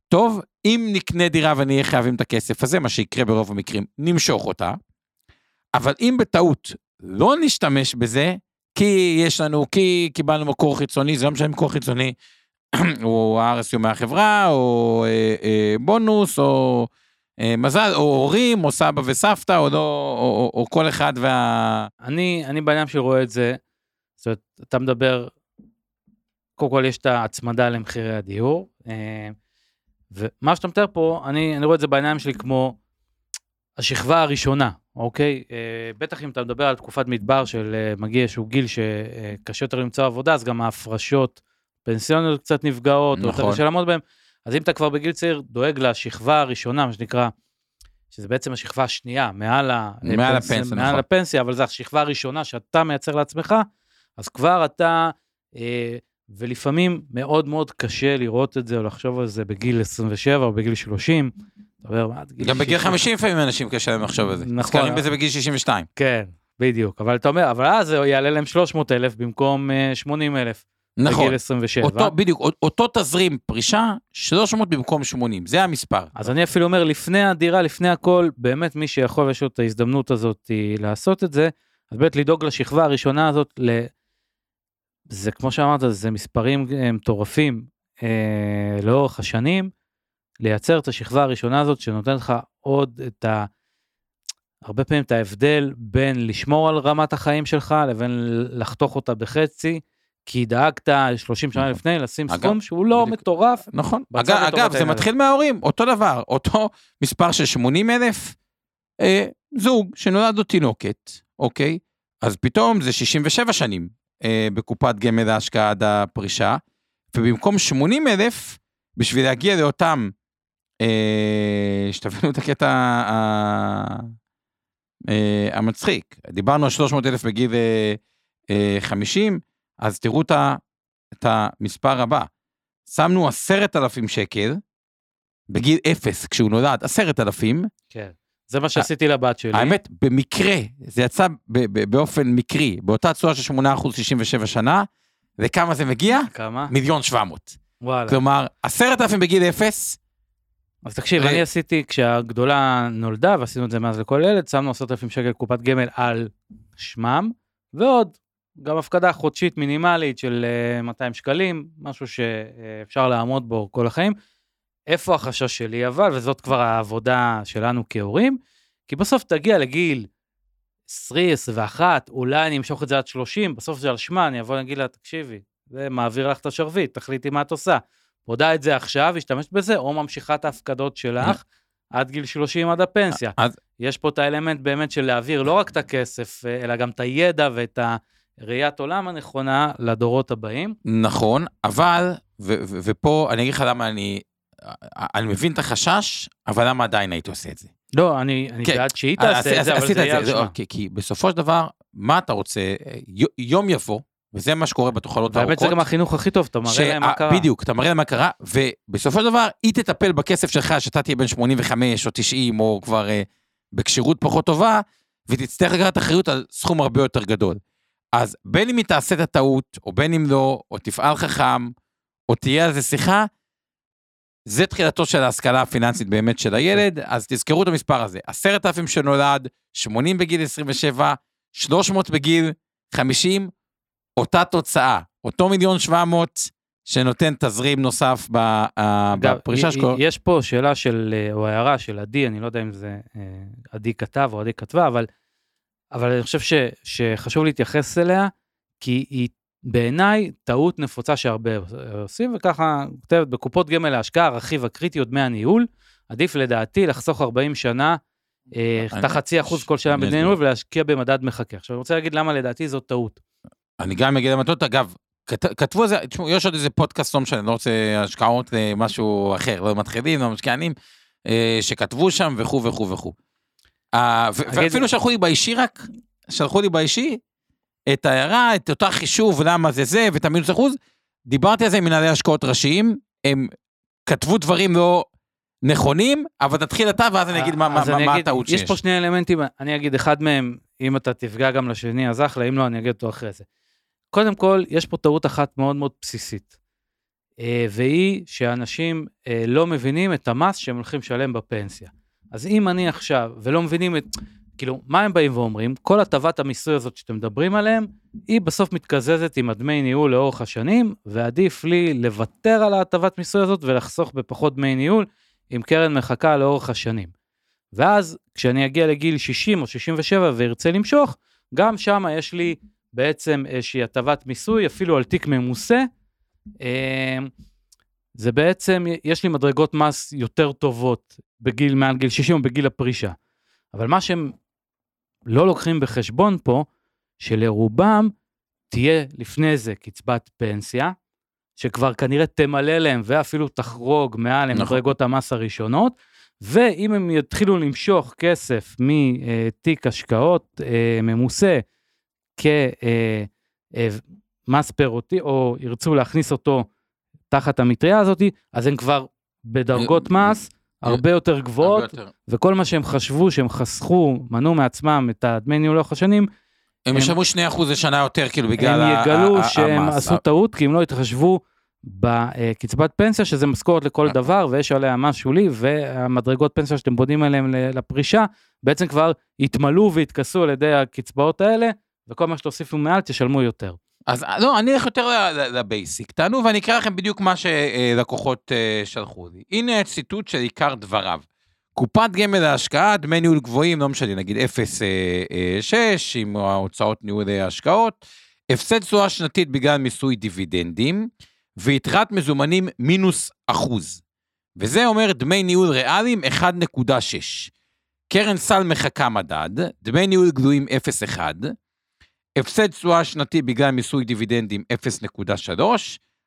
טוב, אם נקנה דירה ונהיה חייבים את הכסף הזה, מה שיקרה ברוב המקרים, נמשוך אותה, אבל אם בטעות לא נשתמש בזה, כי יש לנו, כי קיבלנו מקור חיצוני, זה לא משנה מקור חיצוני, או RSU מהחברה, או אה, אה, בונוס, או אה, מזל, או הורים, או סבא וסבתא, או, לא, או, או, או כל אחד וה... אני, אני בעניין שלי רואה את זה, זאת אומרת, אתה מדבר, קודם כל יש את ההצמדה למחירי הדיור, אה, ומה שאתה מתאר פה, אני, אני רואה את זה בעיניים שלי כמו השכבה הראשונה, אוקיי? אה, בטח אם אתה מדבר על תקופת מדבר של אה, מגיע איזשהו גיל שקשה יותר למצוא עבודה, אז גם ההפרשות פנסיוניות קצת נפגעות, או יותר נכון. קשה לעמוד בהן. אז אם אתה כבר בגיל צעיר דואג לשכבה הראשונה, מה שנקרא, שזה בעצם השכבה השנייה, מעל, מעל הפנסיה- הפנסיה, מעל נכון. הפנסיה, אבל זו השכבה הראשונה שאתה מייצר לעצמך, אז כבר אתה, אה, ולפעמים מאוד מאוד קשה לראות את זה או לחשוב על זה בגיל 27 או בגיל 30. אתה אומר, מה, גיל גם בגיל 60? 50 לפעמים אנשים קשה להם לחשוב על זה. נכון. נזכרים בזה בגיל 62. כן, בדיוק. אבל אתה אומר, אבל אז זה יעלה להם 300 אלף במקום אה, 80 אלף. נכון. בגיל 27. אותו, בדיוק, אותו תזרים פרישה, 300 במקום 80, זה המספר. אז אני אפילו אומר, לפני הדירה, לפני הכל, באמת מי שיכול ויש לו את ההזדמנות הזאת אה, לעשות את זה, אז באמת לדאוג לשכבה הראשונה הזאת. זה כמו שאמרת, זה מספרים אה, מטורפים אה, לאורך השנים, לייצר את השכבה הראשונה הזאת שנותנת לך עוד את ה... הרבה פעמים את ההבדל בין לשמור על רמת החיים שלך לבין לחתוך אותה בחצי, כי דאגת 30 שנה נכון. לפני לשים אגב, סכום שהוא לא בדיוק. מטורף. נכון. אגב, אגב, זה. מתחיל מההורים, אותו דבר, אותו מספר של 80 אלף, אה, זוג שנולד לו תינוקת, אוקיי? אז פתאום זה 67 שנים אה, בקופת גמל להשקעה עד הפרישה, ובמקום 80 אלף, בשביל להגיע לאותם, אה, שתבינו את הקטע ה- אה, המצחיק, דיברנו על 300 אלף בגיל אה, אה, 50, אז תראו את את המספר הבא. שמנו עשרת אלפים שקל בגיל אפס כשהוא נולד, עשרת אלפים. כן. זה מה שעשיתי לבת שלי. האמת, במקרה, זה יצא באופן מקרי, באותה תשואה של 8% 67 שנה, וכמה זה מגיע? כמה? מיליון 700. וואלה. כלומר, עשרת אלפים בגיל אפס, אז תקשיב, אני עשיתי, כשהגדולה נולדה, ועשינו את זה מאז לכל ילד, שמנו עשרת אלפים שקל קופת גמל על שמם, ועוד, גם הפקדה חודשית מינימלית של אה, 200 שקלים, משהו שאפשר לעמוד בו כל החיים. איפה החשש שלי אבל, וזאת כבר העבודה שלנו כהורים, כי בסוף תגיע לגיל 20, 21, אולי אני אמשוך את זה עד 30, בסוף זה על שמה, אני אבוא ואגיד לה, תקשיבי, זה מעביר לך את השרביט, תחליטי מה את עושה. מודה את זה עכשיו, השתמשת בזה, או ממשיכה את ההפקדות שלך עד גיל 30 עד הפנסיה. אז- יש פה את האלמנט באמת של להעביר לא רק את הכסף, אלא גם את הידע ואת הראיית עולם הנכונה לדורות הבאים. נכון, אבל, ופה אני אגיד לך למה אני, אני מבין את החשש, אבל למה עדיין הייתי עושה את זה? לא, אני, אני כן. בעד שהיא תעשה את זה, אבל זה יהיה על זה, שמה. כי- כי בסופו של דבר, מה אתה רוצה, יום יבוא, וזה מה שקורה בתוחלות והאמת זה הארוכות. גם החינוך הכי טוב, אתה מראה להם מה קרה. בדיוק, אתה מראה להם מה קרה, ובסופו של דבר, היא תטפל בכסף שלך, שאתה תהיה בן 85 או 90, או כבר אה, בכשירות פחות טובה, ותצטרך לקחת אחריות על סכום הרבה יותר גדול. אז בין אם היא תעשה את הטעות, או בין אם לא, או תפעל חכם, או תהיה על זה שיחה, זה תחילתו של ההשכלה הפיננסית באמת של הילד, אז תזכרו את המספר הזה, עשרת אלפים שנולד, 80 בגיל 27, 300 בגיל 50, אותה תוצאה, אותו מיליון 700 שנותן תזרים נוסף אה, בפרישה שלו. יש פה שאלה של, אה, או הערה של עדי, אני לא יודע אם זה אה, עדי כתב או עדי כתבה, אבל, אבל אני חושב ש, שחשוב להתייחס אליה, כי היא בעיניי טעות נפוצה שהרבה עושים, וככה כותבת בקופות גמל להשקעה, הרכיב הקריטי הוא דמי הניהול, עדיף לדעתי לחסוך 40 שנה, אה, את החצי אחוז כל שנה בדמי. ניהול ולהשקיע במדד מחכה. עכשיו אני רוצה להגיד למה לדעתי זאת טעות. אני גם אגיד למטות, אגב, כת- כתבו על זה, תשמעו, יש עוד איזה פודקאסט, לא משנה, אני לא רוצה השקעות למשהו אחר, לא מתחילים, לא משקיענים, אה, שכתבו שם וכו' וכו' וכו'. אה, ואפילו שלחו לי באישי רק, שלחו לי באישי את ההערה, את אותה חישוב, למה זה זה, ואת המינוס אחוז, דיברתי על זה עם מנהלי השקעות ראשיים, הם כתבו דברים לא נכונים, אבל תתחיל אתה ואז אני אגיד מה, מה, אני מה אגיד, הטעות שיש. יש פה שני אלמנטים, אני אגיד אחד מהם, אם אתה תפגע גם לשני, אז אחלה, אם לא, אני אגיד אותו אחרי זה. קודם כל, יש פה טעות אחת מאוד מאוד בסיסית, אה, והיא שאנשים אה, לא מבינים את המס שהם הולכים לשלם בפנסיה. אז אם אני עכשיו, ולא מבינים את, כאילו, מה הם באים ואומרים? כל הטבת המיסוי הזאת שאתם מדברים עליהם, היא בסוף מתקזזת עם הדמי ניהול לאורך השנים, ועדיף לי לוותר על ההטבת מיסוי הזאת ולחסוך בפחות דמי ניהול, עם קרן מחכה לאורך השנים. ואז כשאני אגיע לגיל 60 או 67 וארצה למשוך, גם שם יש לי בעצם איזושהי הטבת מיסוי, אפילו על תיק ממוסה. אה, זה בעצם, יש לי מדרגות מס יותר טובות בגיל, מעל גיל 60 או בגיל הפרישה. אבל מה שהם לא לוקחים בחשבון פה, שלרובם תהיה לפני זה קצבת פנסיה, שכבר כנראה תמלא להם ואפילו תחרוג מעל נכון. למדרגות המס הראשונות, ואם הם יתחילו למשוך כסף מתיק השקעות אה, ממוסה כמס פירותי, או ירצו להכניס אותו תחת המטריה הזאת, אז הם כבר בדרגות מס הרבה יותר גבוהות, הרבה יותר. וכל מה שהם חשבו שהם חסכו, מנו מעצמם את הדמי ניהול לאורך השנים, הם הם- ישלמו 2% לשנה יותר, כאילו, בגלל הם ה- יגלו שהם המס. עשו טעות, כי הם לא התחשבו בקצבת פנסיה, שזה משכורת לכל אה. דבר, ויש עליה מס שולי, והמדרגות פנסיה שאתם בונים עליהם ל- לפרישה, בעצם כבר יתמלאו ויתכסו על ידי הקצבאות האלה, וכל מה שתוסיפו מעל תשלמו יותר. אז לא, אני אלך יותר לבייסיק. תענו ואני אקרא לכם בדיוק מה שלקוחות אה, שלחו לי. הנה ציטוט של עיקר דבריו. קופת גמל להשקעה, דמי ניהול גבוהים, לא משנה, נגיד 0.6 עם ההוצאות ניהול ההשקעות, הפסד תשואה שנתית בגלל מיסוי דיבידנדים, ויתרת מזומנים מינוס אחוז. וזה אומר דמי ניהול ריאליים 1.6. קרן סל מחכה מדד, דמי ניהול גלויים 0.1, הפסד תשואה שנתי בגלל מיסוי דיבידנדים 0.3,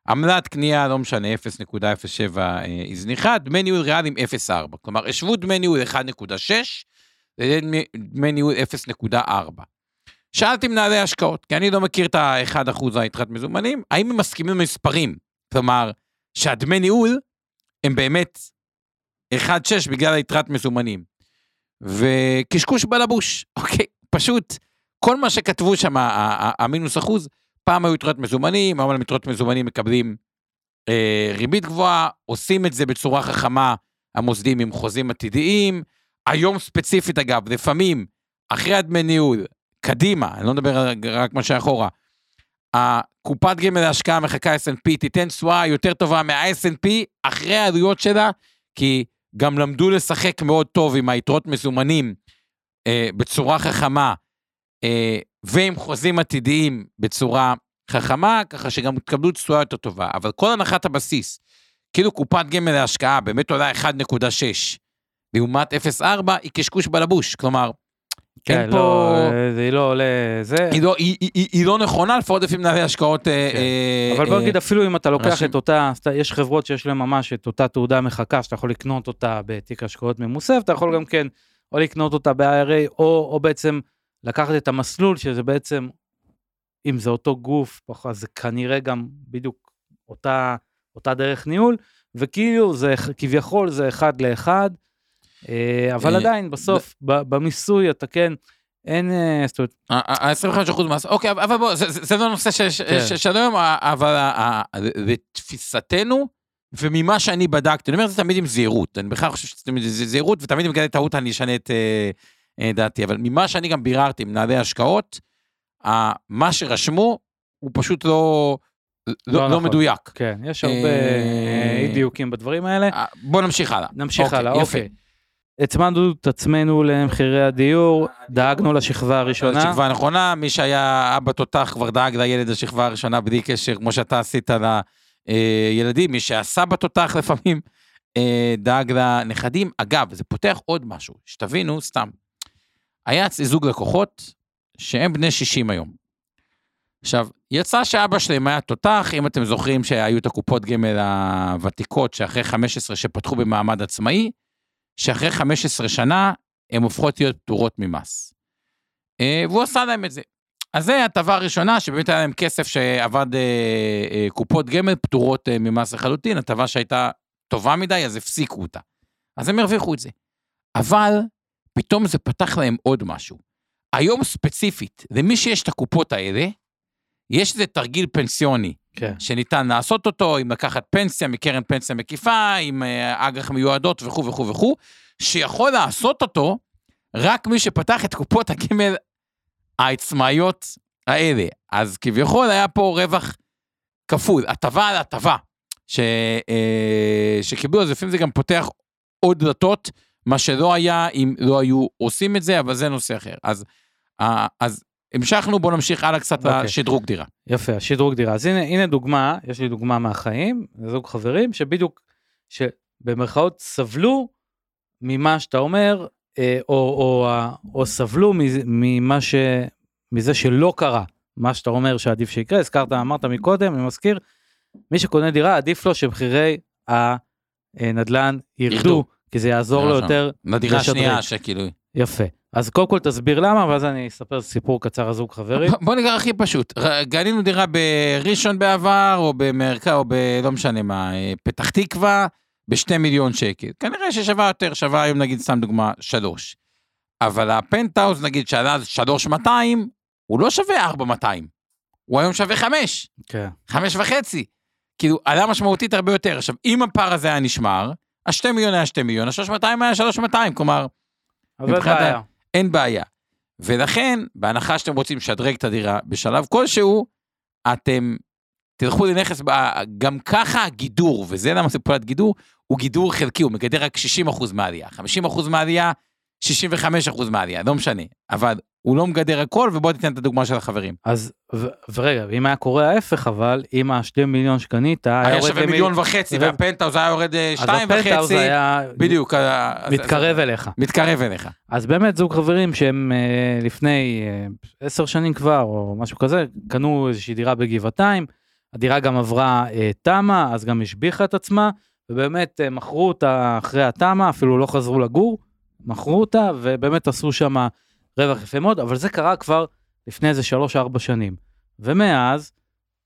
עמלת קנייה, לא משנה, 0.07 אה, היא זניחה, דמי ניהול ריאליים 0.4. כלומר, השוו דמי ניהול 1.6 לדמי ניהול 0.4. שאלתי מנהלי השקעות, כי אני לא מכיר את ה-1% היתרת מזומנים, האם הם מסכימים למספרים? כלומר, שהדמי ניהול הם באמת 1.6 בגלל היתרת מזומנים. וקשקוש בלבוש, אוקיי? פשוט כל מה שכתבו שם, המינוס אחוז, פעם היו יתרות מזומנים, היום על יתרות מזומנים מקבלים אה, ריבית גבוהה, עושים את זה בצורה חכמה, המוסדים עם חוזים עתידיים. היום ספציפית, אגב, לפעמים, אחרי הדמי ניהול, קדימה, אני לא מדבר רק- מה שאחורה, הקופת גמל להשקעה מחכה S&P תיתן תשואה יותר טובה מה-S&P אחרי העלויות שלה, כי גם למדו לשחק מאוד טוב עם היתרות מזומנים אה, בצורה חכמה, ועם חוזים עתידיים בצורה חכמה, ככה שגם תקבלו תשואה יותר טובה. אבל כל הנחת הבסיס, כאילו קופת גמל להשקעה באמת עולה 1.6, לעומת 0.4, היא קשקוש בלבוש. כלומר, כן, אין לא, פה... אה, זה לא עולה, זה... היא לא, היא, היא, היא, היא לא נכונה, לפחות לפי מנהלי השקעות. אה, כן. אה, אבל בוא אה, נגיד, אפילו אם אתה לוקח אנשים- את אותה, יש חברות שיש להן ממש את אותה תעודה מחכה, שאתה יכול לקנות אותה בתיק השקעות ממוסף, אתה יכול גם כן, או לקנות אותה ב-IRA, או, או בעצם לקחת את המסלול, שזה בעצם, אם זה אותו גוף, אז זה כנראה גם בדיוק אותה, אותה דרך ניהול, וכאילו זה כביכול זה אחד לאחד, אה, אבל אה, עדיין, בסוף, במיסוי אתה כן, אין, אה, זאת אומרת, ה-25% מס, אוקיי, אבל בוא, זה, לא נושא של, כן. היום, אבל לתפיסתנו, וממה שאני בדקתי, אני אומר את זה תמיד עם זהירות, אני בכלל חושב שתמיד זה זהירות, ותמיד אם מגלה טעות אני אשנה את דעתי, אבל ממה שאני גם ביררתי עם מנהלי השקעות, מה שרשמו הוא פשוט לא, לא, לא לא, נכון. מדויק. כן, יש הרבה אה, אי דיוקים בדברים האלה. אה, בוא נמשיך הלאה. נמשיך אוקיי, הלאה, יפה. אוקיי. הצמדנו את עצמנו למחירי הדיור, דאגנו לשכבה הראשונה. שכבה נכונה, מי שהיה אבא תותח כבר דאג לילד לשכבה הראשונה בלי קשר, כמו שאתה עשית לילדים, מי שהסבא תותח לפעמים אה, דאג לנכדים. אגב, זה פותח עוד משהו, שתבינו, סתם. היה אצלי זוג לקוחות שהם בני 60 היום. עכשיו, יצא שאבא שלהם היה תותח, אם אתם זוכרים שהיו את הקופות גמל הוותיקות, שאחרי 15 שפתחו במעמד עצמאי, שאחרי 15 שנה הן הופכות להיות פטורות ממס. אה, והוא עשה להם את זה. אז זה הטבה הראשונה, שבאמת היה להם כסף שעבד אה, אה, קופות גמל פטורות ממס לחלוטין, הטבה שהייתה טובה מדי, אז הפסיקו אותה. אז הם הרוויחו את זה. אבל פתאום זה פתח להם עוד משהו. היום ספציפית, למי שיש את הקופות האלה, יש איזה תרגיל פנסיוני כן. שניתן לעשות אותו, עם לקחת פנסיה מקרן פנסיה מקיפה, עם אה, אג"ח מיועדות וכו' וכו' וכו', שיכול לעשות אותו רק מי שפתח את קופות הגמל העצמאיות האלה. אז כביכול היה פה רווח כפול, הטבה על הטבה, ש, אה, שקיבלו, אז לפעמים זה גם פותח עוד דלתות, מה שלא היה אם לא היו עושים את זה, אבל זה נושא אחר. אז, אה, אז המשכנו, בואו נמשיך הלאה קצת אוקיי. לשדרוג דירה. יפה, השדרוג דירה. אז הנה, הנה דוגמה, יש לי דוגמה מהחיים, זוג חברים שבדיוק, שבמרכאות סבלו ממה שאתה אומר, אה, או, או, או, או סבלו ממה ש... מזה שלא קרה, מה שאתה אומר שעדיף שיקרה, הזכרת, אמרת מקודם, אני מזכיר, מי שקונה דירה עדיף לו שמחירי הנדל"ן ירדו, ירדו. כי זה יעזור לו נכון. יותר לשדרג. השנייה שכאילו... יפה. אז קודם כל תסביר למה, ואז אני אספר סיפור קצר על זוג חברים. בוא נקרא הכי פשוט, קנינו דירה בראשון בעבר, או במרכז, או ב... לא משנה מה, אה, פתח תקווה, בשתי מיליון שקל. כנראה ששווה יותר, שווה היום נגיד, סתם דוגמה, שלוש. אבל הפנטהאוז נגיד שעלה אז שלוש 200, הוא לא שווה ארבע 200. הוא היום שווה חמש, כן. חמש וחצי. כאילו, עלה משמעותית הרבה יותר. עכשיו, אם הפער הזה היה נשמר, השתי מיליון היה שתי מיליון, השלוש 200 היה שלוש 200, כלומר, אבל מבחינת בעיה. אין בעיה. ולכן, בהנחה שאתם רוצים לשדרג את הדירה בשלב כלשהו, אתם תלכו לנכס, גם ככה הגידור, וזה למה זה פעולת גידור, הוא גידור חלקי, הוא מגדר רק 60% מהעלייה, 50% מהעלייה, 65% מהעלייה, לא משנה. אבל הוא לא מגדר הכל, ובוא תיתן את הדוגמה של החברים. אז, ו- ורגע, אם היה קורה ההפך, אבל אם השתי מיליון שקנית, היה יורד שווה מיליון וחצי, יורד- והפנטהאוז היה יורד אה, שתיים וחצי, היה בדיוק. אה, מתקרב אז- אליך. מתקרב אליך. אז באמת זוג חברים שהם אה, לפני עשר שנים כבר, או משהו כזה, קנו איזושהי דירה בגבעתיים, הדירה גם עברה תמ"א, אז גם השביחה את עצמה, ובאמת מכרו אותה אחרי התמ"א, אפילו לא חזרו לגור, מכרו אותה, ובאמת עשו שם רווח יפה מאוד, אבל זה קרה כבר לפני איזה שלוש-ארבע שנים. ומאז,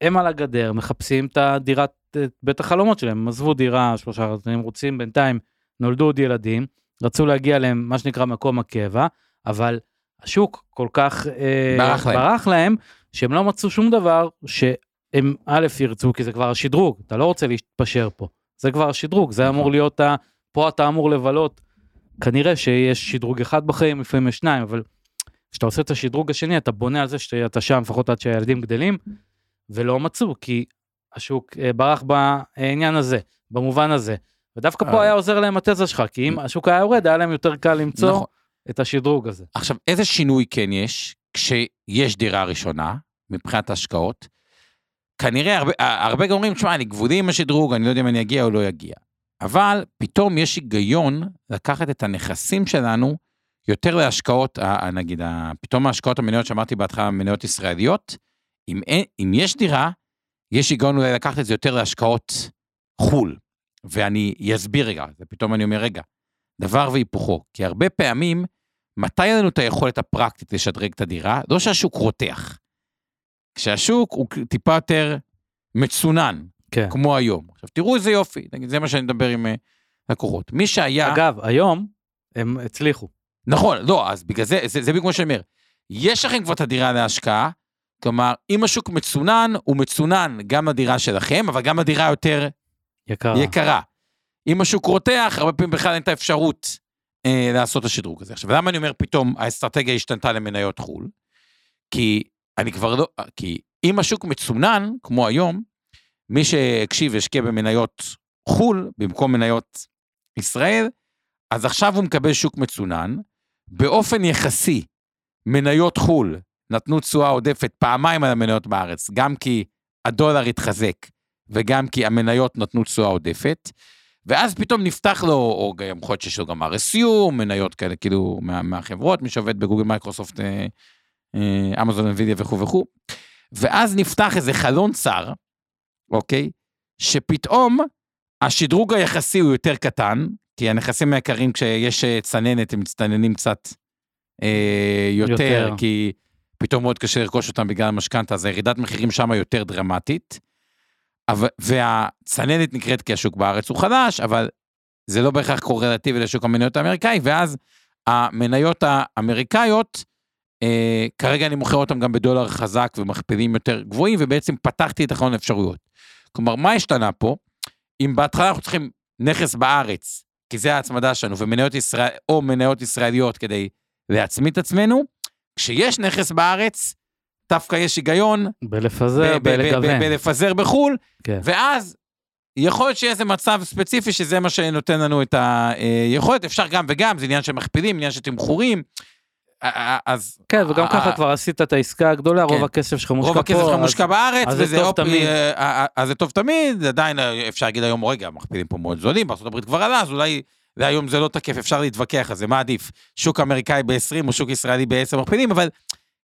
הם על הגדר, מחפשים את הדירת, את בית החלומות שלהם, הם עזבו דירה שלושה, הם רוצים בינתיים, נולדו עוד ילדים, רצו להגיע להם, מה שנקרא, מקום הקבע, אבל השוק כל כך אה, ברח להם. ברח להם, שהם לא מצאו שום דבר שהם א' ירצו, כי זה כבר השדרוג, אתה לא רוצה להתפשר פה, זה כבר השדרוג, זה אמור להיות, ה... פה אתה אמור לבלות, כנראה שיש שדרוג אחד בחיים, לפעמים יש שניים, אבל כשאתה עושה את השדרוג השני, אתה בונה על זה שאתה שם לפחות עד שהילדים גדלים, ולא מצאו, כי השוק אה, ברח בעניין הזה, במובן הזה. ודווקא פה אה. היה עוזר להם התזה שלך, כי אם השוק היה יורד, היה להם יותר קל למצוא נכון. את השדרוג הזה. עכשיו, איזה שינוי כן יש כשיש דירה ראשונה, מבחינת ההשקעות? כנראה הרבה, הרבה גם אומרים, תשמע, אני גבולי עם השדרוג, אני לא יודע אם אני אגיע או לא אגיע. אבל פתאום יש היגיון לקחת את הנכסים שלנו יותר להשקעות, ה- ה- נגיד, פתאום ההשקעות המניות שאמרתי בהתחלה, מניות ישראליות, אם, אין, אם יש דירה, יש היגיון אולי לקחת את זה יותר להשקעות חו"ל. ואני אסביר רגע, ופתאום אני אומר, רגע, דבר והיפוכו, כי הרבה פעמים, מתי אין לנו את היכולת הפרקטית לשדרג את הדירה? לא שהשוק רותח. כשהשוק הוא טיפה יותר מצונן, כן. כמו היום. עכשיו, תראו איזה יופי, נגיד, זה מה שאני מדבר עם אה, לקוחות. מי שהיה... אגב, היום הם הצליחו. נכון, לא, אז בגלל זה, זה, זה בדיוק מה שאני אומר. יש לכם כבר את הדירה להשקעה, כלומר, אם השוק מצונן, הוא מצונן גם לדירה שלכם, אבל גם לדירה יותר יקרה. יקרה. אם השוק רותח, הרבה פעמים בכלל אין את האפשרות אה, לעשות את השדרוג הזה. עכשיו, למה אני אומר פתאום האסטרטגיה השתנתה למניות חו"ל? כי אני כבר לא, כי אם השוק מצונן, כמו היום, מי שהקשיב והשקיע במניות חו"ל במקום מניות ישראל, אז עכשיו הוא מקבל שוק מצונן. באופן יחסי, מניות חו"ל נתנו תשואה עודפת פעמיים על המניות בארץ, גם כי הדולר התחזק וגם כי המניות נתנו תשואה עודפת, ואז פתאום נפתח לו, או גם יכול להיות שיש לו גם RSU, מניות כאלה, כאילו, מה, מהחברות, מי שעובד בגוגל, מייקרוסופט, אה, אה, אמזון, אנבידיה וכו' וכו', ואז נפתח איזה חלון צר, אוקיי? שפתאום השדרוג היחסי הוא יותר קטן, כי הנכסים היקרים, כשיש אה, צננת, הם מצטננים קצת אה, יותר, יותר. כי פתאום מאוד קשה לרכוש אותם בגלל המשכנתה, אז הירידת מחירים שם יותר דרמטית. אבל, והצננת נקראת כי השוק בארץ הוא חדש, אבל זה לא בהכרח קורלטיבי לשוק המניות האמריקאי, ואז המניות האמריקאיות, אה, כרגע אני מוכר אותן גם בדולר חזק ומכפילים יותר גבוהים, ובעצם פתחתי את החלון האפשרויות. כלומר, מה השתנה פה? אם בהתחלה אנחנו צריכים נכס בארץ, כי זה ההצמדה שלנו, ומניות ישראל, או מניות ישראליות כדי להצמיד את עצמנו, כשיש נכס בארץ, דווקא יש היגיון בלפזר, בלגוון. בלפזר בחו"ל, כן. ואז יכול להיות שיהיה איזה מצב ספציפי שזה מה שנותן לנו את היכולת, אפשר גם וגם, זה עניין של מכפילים, עניין של תמחורים. אז כן, וגם ככה כבר עשית את העסקה הגדולה, רוב כן. הכסף שלך מושקע פה. רוב הכסף שלך מושקע בארץ, וזה טוב אופ- תמיד. אה, אז זה טוב תמיד, עדיין אה, אפשר להגיד היום, רגע, מכפילים פה מאוד זולים, בארה"ב כבר עלה, אז אולי והיום זה לא תקף, אפשר להתווכח על זה, מה עדיף, שוק אמריקאי ב-20 או שוק ישראלי ב-10 מכפילים, אבל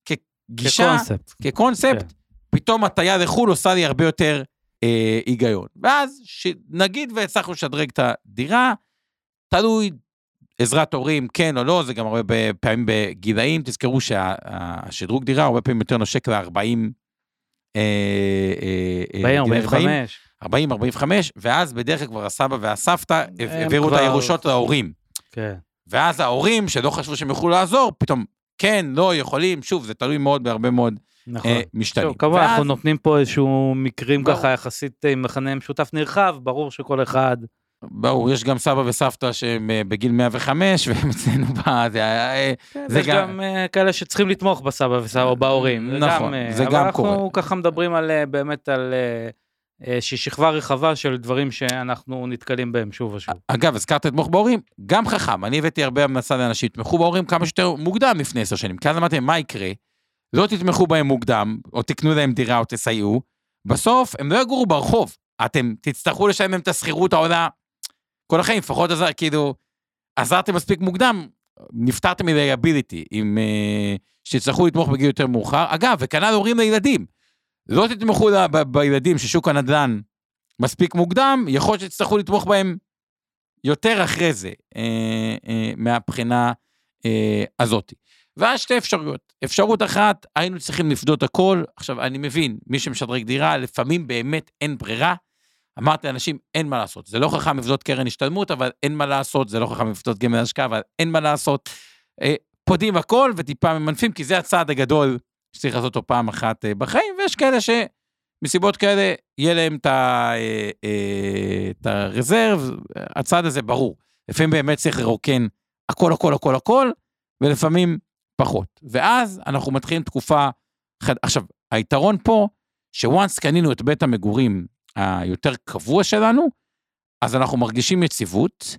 כגישה, כקונספט. כקונספט, כן. פתאום הטיה לחו"ל עושה לי הרבה יותר אה, היגיון. ואז, ש- נגיד והצלחנו לשדרג את הדירה, תלוי עזרת הורים, כן או לא, זה גם הרבה פעמים בגילאים, תזכרו שהשדרוג דירה הרבה פעמים יותר נושק ל-40, אה, בעיר 45. 40, 45, ואז בדרך כלל כבר הסבא והסבתא העבירו את כבר- הירושות להורים. כן. ואז ההורים שלא חשבו שהם יוכלו לעזור, פתאום כן, לא, יכולים, שוב, זה תלוי מאוד בהרבה מאוד נכון. אה, משתנים. טוב, כמובן, ואז- אנחנו נותנים פה איזשהו מקרים ברור. ככה יחסית עם מכנה משותף נרחב, ברור שכל אחד... ברור, יש גם סבא וסבתא שהם אה, בגיל 105, והם אצלנו ב... זה היה... אה, זה יש גם- גם אה, כאלה שצריכים לתמוך בסבא וסבא או בהורים. זה נכון, גם, זה גם אבל אנחנו קורה. ככה מדברים על באמת על איזושהי שכבה רחבה של דברים שאנחנו נתקלים בהם שוב ושוב. אגב, הזכרת לתמוך בהורים, גם חכם, אני הבאתי הרבה המלצה לאנשים, תתמכו בהורים כמה שיותר מוקדם לפני עשר שנים, כי אז אמרתי מה יקרה? לא תתמכו בהם מוקדם, או תקנו להם דירה או תסייעו, בסוף הם לא יגורו ברחוב, אתם תצטרכו לשלם להם את השכירות העולה כל החיים, לפחות עזר, כאילו, עזרתם מספיק מוקדם, נפטרתם מ liability, עם... אה, שתצטרכו לתמוך בגיל יותר מאוחר. אגב, וכנ"ל הורים לילדים. לא תתמכו ב- בילדים ששוק הנדל"ן מספיק מוקדם, יכול להיות שתצטרכו לתמוך בהם יותר אחרי זה, אה, אה, מהבחינה אה, הזאת. ואז שתי אפשרויות. אפשרות אחת, היינו צריכים לפדות הכל. עכשיו, אני מבין, מי שמשדרג דירה, לפעמים באמת אין ברירה. אמרתי לאנשים, אין מה לעשות. זה לא חכם לפדות קרן השתלמות, אבל אין מה לעשות, זה לא חכם לפדות גמל השקעה, אבל אין מה לעשות. אה, פודים הכל וטיפה ממנפים, כי זה הצעד הגדול שצריך לעשות אותו פעם אחת אה, בחיים, ויש כאלה שמסיבות כאלה, יהיה להם אה, את הרזרב, הצעד הזה ברור. לפעמים באמת צריך לרוקן הכל, הכל, הכל, הכל, ולפעמים פחות. ואז אנחנו מתחילים תקופה... עכשיו, היתרון פה, שוואנס קנינו את בית המגורים היותר קבוע שלנו, אז אנחנו מרגישים יציבות,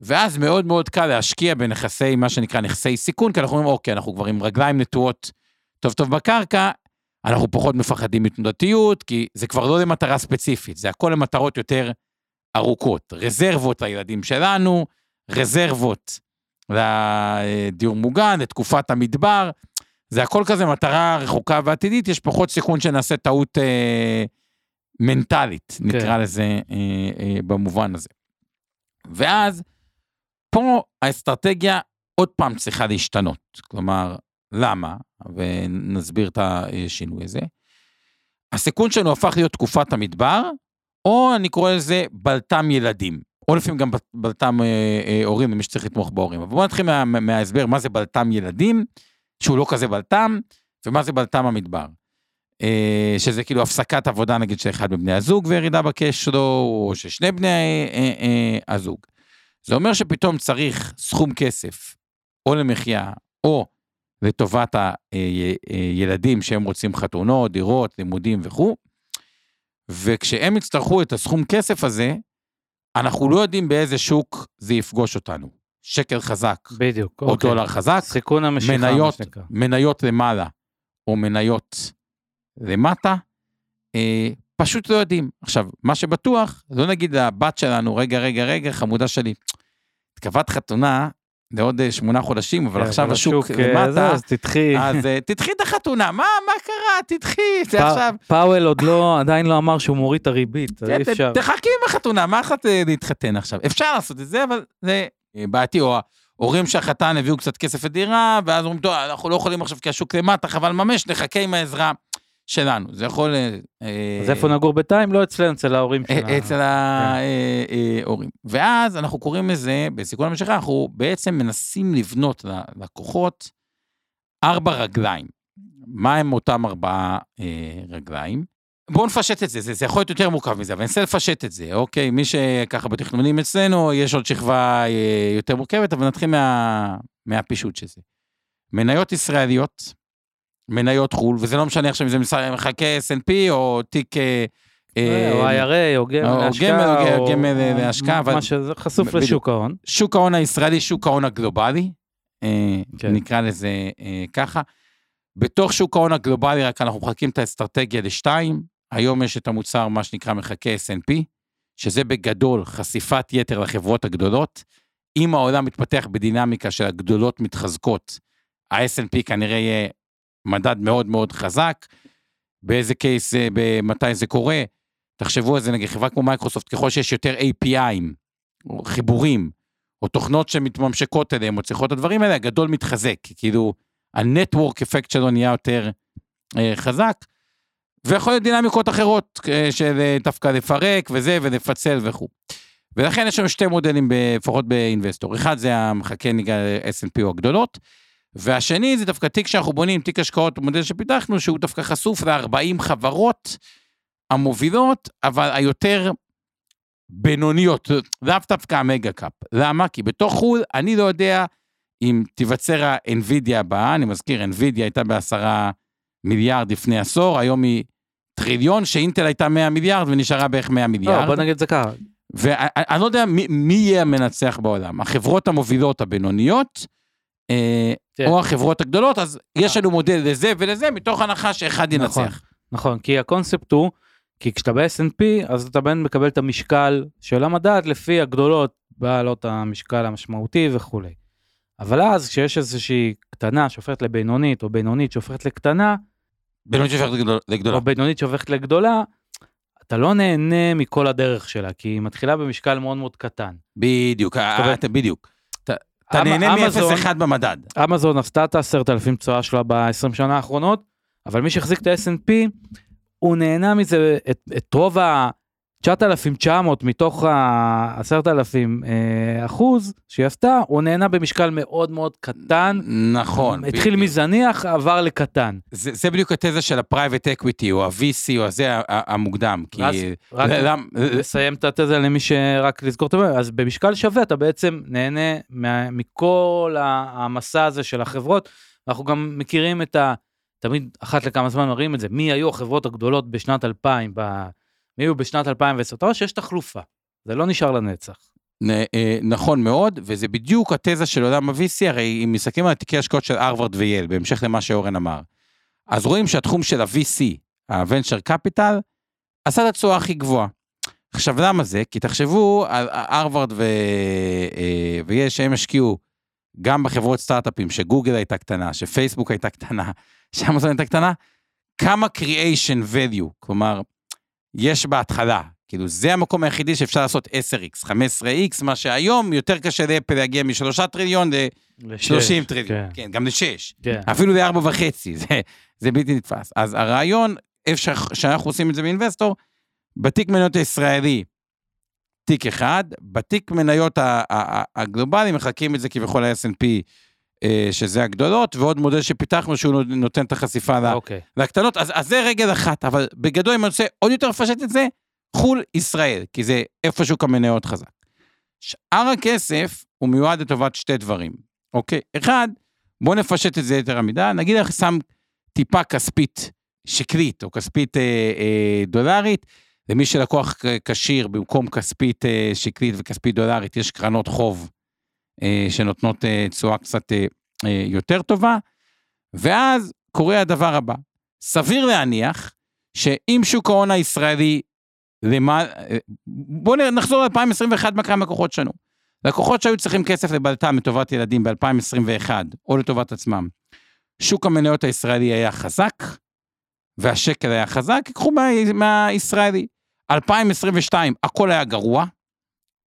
ואז מאוד מאוד קל להשקיע בנכסי, מה שנקרא נכסי סיכון, כי אנחנו אומרים, אוקיי, אנחנו כבר עם רגליים נטועות טוב טוב בקרקע, אנחנו פחות מפחדים מתנודתיות, כי זה כבר לא למטרה ספציפית, זה הכל למטרות יותר ארוכות. רזרבות לילדים שלנו, רזרבות לדיור מוגן, לתקופת המדבר, זה הכל כזה מטרה רחוקה ועתידית, יש פחות סיכון שנעשה טעות אה, מנטלית, נקרא לזה אה, אה, במובן הזה. ואז, פה האסטרטגיה עוד פעם צריכה להשתנות. כלומר, למה? ונסביר את השינוי הזה. הסיכון שלנו הפך להיות תקופת המדבר, או אני קורא לזה בלת"ם ילדים. או לפעמים גם בלת"ם אה, אה, הורים, למי שצריך לתמוך בהורים. אבל בואו נתחיל מה, מההסבר מה זה בלת"ם ילדים, שהוא לא כזה בלת"ם, ומה זה בלת"ם המדבר. אה, שזה כאילו הפסקת עבודה נגיד של אחד מבני הזוג וירידה בקש שלו, או ששני בני אה, אה, הזוג. זה אומר שפתאום צריך סכום כסף, או למחיה, או לטובת הילדים שהם רוצים חתונות, דירות, לימודים וכו', וכשהם יצטרכו את הסכום כסף הזה, אנחנו לא יודעים באיזה שוק זה יפגוש אותנו. שקל חזק, בדיוק. או אוקיי. דולר חזק, סיכון המשיכה, מניות. מניות למעלה, או מניות למטה, אה, פשוט לא יודעים. עכשיו, מה שבטוח, לא נגיד לבת שלנו, רגע, רגע, רגע, חמודה שלי, התקבעת חתונה לעוד אה, שמונה חודשים, אבל כן, עכשיו השוק אה, למטה, אז תדחי. אז אה, תדחי את החתונה, מה, מה קרה? תדחי, זה עכשיו. פאוול עוד לא, עדיין לא אמר שהוא מוריד את הריבית, אז אי אפשר. תחכי עם החתונה, מה אחת להתחתן עכשיו? אפשר לעשות את זה, אבל זה בעייתי, או, ה- הורים של החתן הביאו קצת כסף לדירה, ואז אומרים, טוב, אנחנו לא יכולים עכשיו כי השוק למטה, חבל לממש, נחכה עם העזרה שלנו. זה יכול... אה, אז איפה נגור בינתיים? לא אצלנו, אצל ההורים אה, שלנו. אצל ההורים. ואז אנחנו קוראים לזה, בסיכון המשיכה, אנחנו בעצם מנסים לבנות ללקוחות ארבע רגליים. מה הם אותם ארבעה אה, רגליים? בואו נפשט את זה, זה, זה יכול להיות יותר מורכב מזה, אבל אני אנסה לפשט את זה, אוקיי? מי שככה בתכנונים אצלנו, יש עוד שכבה אה, יותר מורכבת, אבל נתחיל מה, מהפישוט של זה. מניות ישראליות, מניות חו"ל, וזה לא משנה עכשיו אם זה מחכה S&P או תיק... אה, או IRA, או גמל להשקעה, או גמל להשקעה, מה שזה חשוף. לשוק ההון. שוק ההון הישראלי, שוק ההון הגלובלי, אה, כן. נקרא לזה אה, ככה. בתוך שוק ההון הגלובלי, רק אנחנו מחלקים את האסטרטגיה לשתיים. היום יש את המוצר, מה שנקרא מחכה S&P, שזה בגדול חשיפת יתר לחברות הגדולות. אם העולם מתפתח בדינמיקה של הגדולות מתחזקות, ה-S&P כנראה יהיה מדד מאוד מאוד חזק. באיזה case, זה- מתי זה קורה? תחשבו על זה, נגיד חברה כמו מייקרוסופט, ככל שיש יותר API'ים, או חיבורים, או תוכנות שמתממשקות אליהם, או צריכות את הדברים האלה, הגדול מתחזק, כאילו, ה network effect שלו נהיה יותר אה, חזק, ויכול להיות דינמיקות אחרות, אה, של אה, דווקא לפרק וזה, ולפצל וכו'. ולכן יש לנו שתי מודלים, לפחות באינבסטור. אחד זה המחכה S&P או הגדולות, והשני זה דווקא תיק שאנחנו בונים, תיק השקעות, מודל שפיתחנו, שהוא דווקא חשוף ל-40 חברות המובילות, אבל היותר בינוניות, לאו דווקא המגה קאפ. למה? כי בתוך חו"ל, אני לא יודע אם תיווצר ה-NVIDIA הבאה, אני מזכיר, NVIDIA הייתה בעשרה מיליארד לפני עשור, היום היא טריליון, שאינטל הייתה 100 מיליארד ונשארה בערך 100 לא, מיליארד. בוא נגיד את זה ככה. ואני לא יודע מי, מי יהיה המנצח בעולם, החברות המובילות הבינוניות. או החברות הגדולות, אז יש לנו מודל לזה ולזה, מתוך הנחה שאחד נכון. ינצח. נכון, כי הקונספט הוא, כי כשאתה ב-S&P, אז אתה בין מקבל את המשקל של המדד לפי הגדולות, בעלות המשקל המשמעותי וכולי. אבל אז כשיש איזושהי קטנה שהופכת לבינונית, או בינונית שהופכת לקטנה, בינונית שהופכת לגדול- לגדולה. או בינונית שהופכת לגדולה, אתה לא נהנה מכל הדרך שלה, כי היא מתחילה במשקל מאוד מאוד קטן. בדיוק, אה, אומרת, אתה בדיוק. אתה- אמ- נהנה אמזון- מ-0.1 במדד. אמזון עשתה את ה-10,000 תשואה שלה ב-20 שנה האחרונות, אבל מי שהחזיק את ה-S&P, הוא נהנה מזה, את, את רוב ה-9,900 מתוך ה-10,000 אה, אחוז שהיא עשתה, הוא נהנה במשקל מאוד מאוד קטן. נכון. התחיל בדיוק. מזניח, עבר לקטן. זה זה בדיוק התזה של ה-private equity, או ה-VC, או הזה המוקדם. כי... אז רק למ- לסיים את התזה למי שרק לזכור את זה, אז במשקל שווה אתה בעצם נהנה מה- מכל המסע הזה של החברות. אנחנו גם מכירים את ה... תמיד אחת לכמה זמן מראים את זה, מי היו החברות הגדולות בשנת 2000, ב... מי היו בשנת 2010, אתה רואה שיש תחלופה, זה לא נשאר לנצח. אה, נכון מאוד, וזה בדיוק התזה של עולם ה-VC, הרי אם מסתכלים על תיקי השקעות של הרווארד וייל, בהמשך למה שאורן אמר, אז רואים שהתחום של ה-VC, ה-Venture Capital, עשה את התשואה הכי גבוהה. עכשיו, למה זה? כי תחשבו על הרווארד ו... אה, וייל שהם השקיעו גם בחברות סטארט-אפים, שגוגל הייתה קטנה, שפייסבוק הייתה קטנה, שאמזון הייתה קטנה, כמה creation value, כלומר, יש בהתחלה. כאילו, זה המקום היחידי שאפשר לעשות 10x, 15x, מה שהיום יותר קשה לאפל להגיע משלושה טריליון ל-30 לשש, טריליון. כן, כן, גם לשש. כן. אפילו לארבע וחצי, זה, זה בלתי נתפס. אז הרעיון, איפה שאנחנו עושים את זה באינבסטור, בתיק מניות הישראלי, תיק אחד, בתיק מניות הגלובלי, מחלקים את זה כביכול ל-S&P, שזה הגדולות, ועוד מודל שפיתחנו שהוא נותן את החשיפה ל- אוקיי. לקטנות, אז, אז זה רגל אחת, אבל בגדול, אם אני רוצה עוד יותר לפשט את זה, חו"ל ישראל, כי זה איפה שוק המניות חזק. שאר הכסף הוא מיועד לטובת שתי דברים, אוקיי? אחד, בואו נפשט את זה יותר המידה, נגיד לך שם טיפה כספית שקלית, או כספית אה, אה, דולרית, למי שלקוח כשיר במקום כספית אה, שקלית וכספית דולרית, יש קרנות חוב אה, שנותנות אה, תשואה קצת אה, אה, יותר טובה, ואז קורה הדבר הבא, סביר להניח שאם שוק ההון הישראלי, למה, בואו נחזור ל-2021 מה קרה עם לקוחות שלנו. לקוחות שהיו צריכים כסף לבלטם לטובת ילדים ב-2021, או לטובת עצמם, שוק המניות הישראלי היה חזק, והשקל היה חזק, ייקחו מה, מהישראלי. 2022, הכל היה גרוע,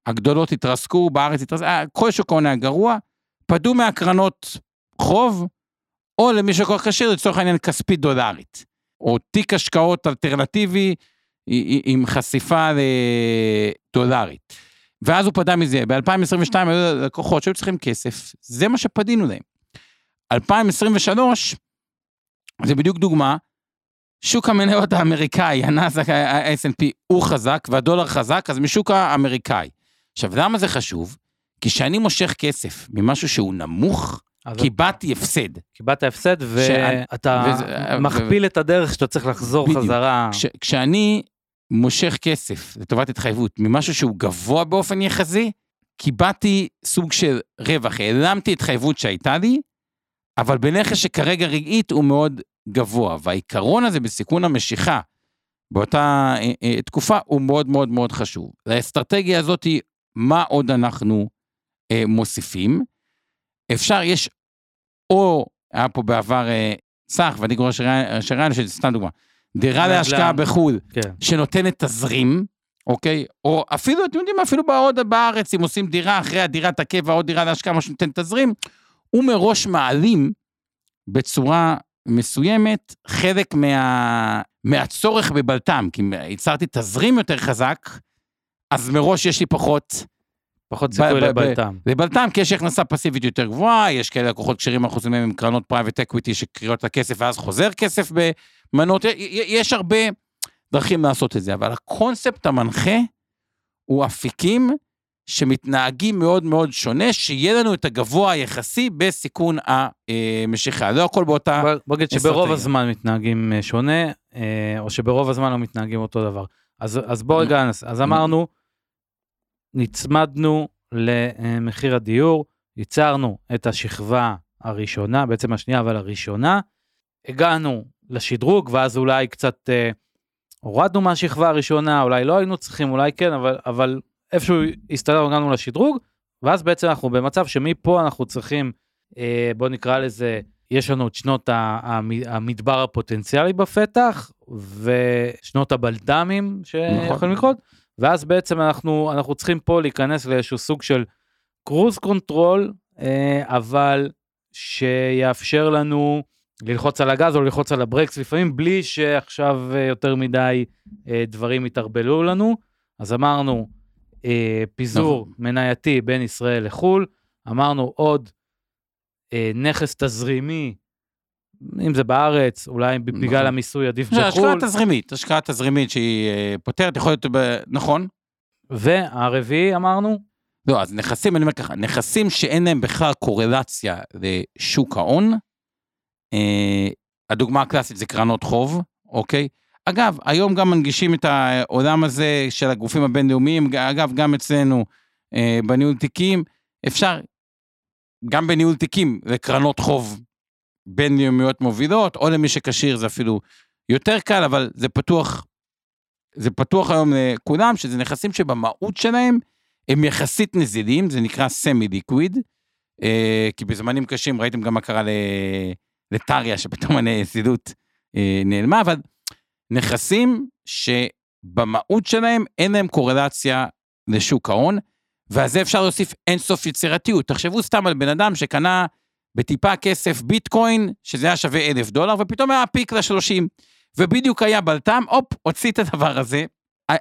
הגדולות התרסקו, בארץ התרסקו, אה, כל שוק ההון היה גרוע, פדו מהקרנות חוב, או למי שכל כך כשיר, לצורך העניין כספית דולרית, או תיק השקעות אלטרנטיבי עם חשיפה לדולרית. ואז הוא פדה מזה. ב-2022 היו לקוחות שהיו צריכים כסף, זה מה שפדינו להם. 2023, זה בדיוק דוגמה, שוק המניות האמריקאי, הנאזק, ה snp הוא חזק והדולר חזק, אז משוק האמריקאי. עכשיו, למה זה חשוב? כי כשאני מושך כסף ממשהו שהוא נמוך, קיבלתי הפסד. קיבלת הפסד ואתה וזה, מכפיל ו... את הדרך שאתה צריך לחזור בדיוק. חזרה. כש, כשאני מושך כסף לטובת התחייבות ממשהו שהוא גבוה באופן יחסי, קיבלתי סוג של רווח, העלמתי התחייבות שהייתה לי, אבל בנכס שכרגע רגעית הוא מאוד גבוה, והעיקרון הזה בסיכון המשיכה באותה אה, אה, תקופה הוא מאוד מאוד מאוד חשוב. לאסטרטגיה הזאת, מה עוד אנחנו אה, מוסיפים? אפשר, יש, או היה פה בעבר אה, צח, ואני קורא שריין, שזה סתם דוגמה, דירה להשקעה בחו"ל, כן. שנותנת תזרים, אוקיי? או אפילו, אתם יודעים, אפילו בעוד בארץ, אם עושים דירה אחרי הדירת הקבע, עוד דירה להשקעה, משהו שנותן תזרים, הוא מראש מעלים בצורה מסוימת חלק מה, מהצורך בבלת"ם, כי ייצרתי תזרים יותר חזק, אז מראש יש לי פחות... פחות סיכוי לבלת"ם. לבלת"ם, כי יש הכנסה פסיבית יותר גבוהה, יש כאלה לקוחות כשירים, אנחנו עושים עם קרנות private equity שקוראות את הכסף ואז חוזר כסף במנות, יש הרבה דרכים לעשות את זה, אבל הקונספט המנחה הוא אפיקים שמתנהגים מאוד מאוד שונה, שיהיה לנו את הגבוה היחסי בסיכון המשיכה. לא הכל באותה... בוא נגיד שברוב הזמן מתנהגים אה, שונה, אה, או שברוב הזמן לא מתנהגים אותו דבר. אז, אז בוא רגע, אז אמרנו, נצמדנו למחיר הדיור, ייצרנו את השכבה הראשונה, בעצם השנייה, אבל הראשונה, הגענו לשדרוג, ואז אולי קצת אה, הורדנו מהשכבה הראשונה, אולי לא היינו צריכים, אולי כן, אבל, אבל איפשהו הסתדרנו, הגענו לשדרוג, ואז בעצם אנחנו במצב שמפה אנחנו צריכים, אה, בוא נקרא לזה, יש לנו את שנות המדבר הפוטנציאלי בפתח, ושנות הבלת"מים שיכולים נכון. לקרות, ואז בעצם אנחנו, אנחנו צריכים פה להיכנס לאיזשהו סוג של cruise control, אה, אבל שיאפשר לנו ללחוץ על הגז או ללחוץ על הברקס לפעמים, בלי שעכשיו אה, יותר מדי אה, דברים יתערבלו לנו. אז אמרנו, פיזור נכון. מנייתי בין ישראל לחו"ל, אמרנו עוד נכס תזרימי, אם זה בארץ, אולי נכון. בגלל המיסוי עדיף בחו"ל. השקעה תזרימית, השקעה תזרימית שהיא אה, פותרת, יכול להיות. נכון. והרביעי אמרנו? לא, אז נכסים, אני אומר ככה, נכסים שאין להם בכלל קורלציה לשוק ההון, אה, הדוגמה הקלאסית זה קרנות חוב, אוקיי? אגב, היום גם מנגישים את העולם הזה של הגופים הבינלאומיים, אגב, גם אצלנו אה, בניהול תיקים, אפשר גם בניהול תיקים לקרנות חוב בינלאומיות מובילות, או למי שכשיר זה אפילו יותר קל, אבל זה פתוח, זה פתוח היום לכולם, שזה נכסים שבמהות שלהם הם יחסית נזילים, זה נקרא סמי ליקוויד, אה, כי בזמנים קשים ראיתם גם מה קרה לטריה, שפתאום הנזילות אה, נעלמה, אבל נכסים שבמהות שלהם אין להם קורלציה לשוק ההון, ועל זה אפשר להוסיף אינסוף יצירתיות. תחשבו סתם על בן אדם שקנה בטיפה כסף ביטקוין, שזה היה שווה אלף דולר, ופתאום היה פיק ל-30, ובדיוק היה בלטם, הופ, הוציא את הדבר הזה,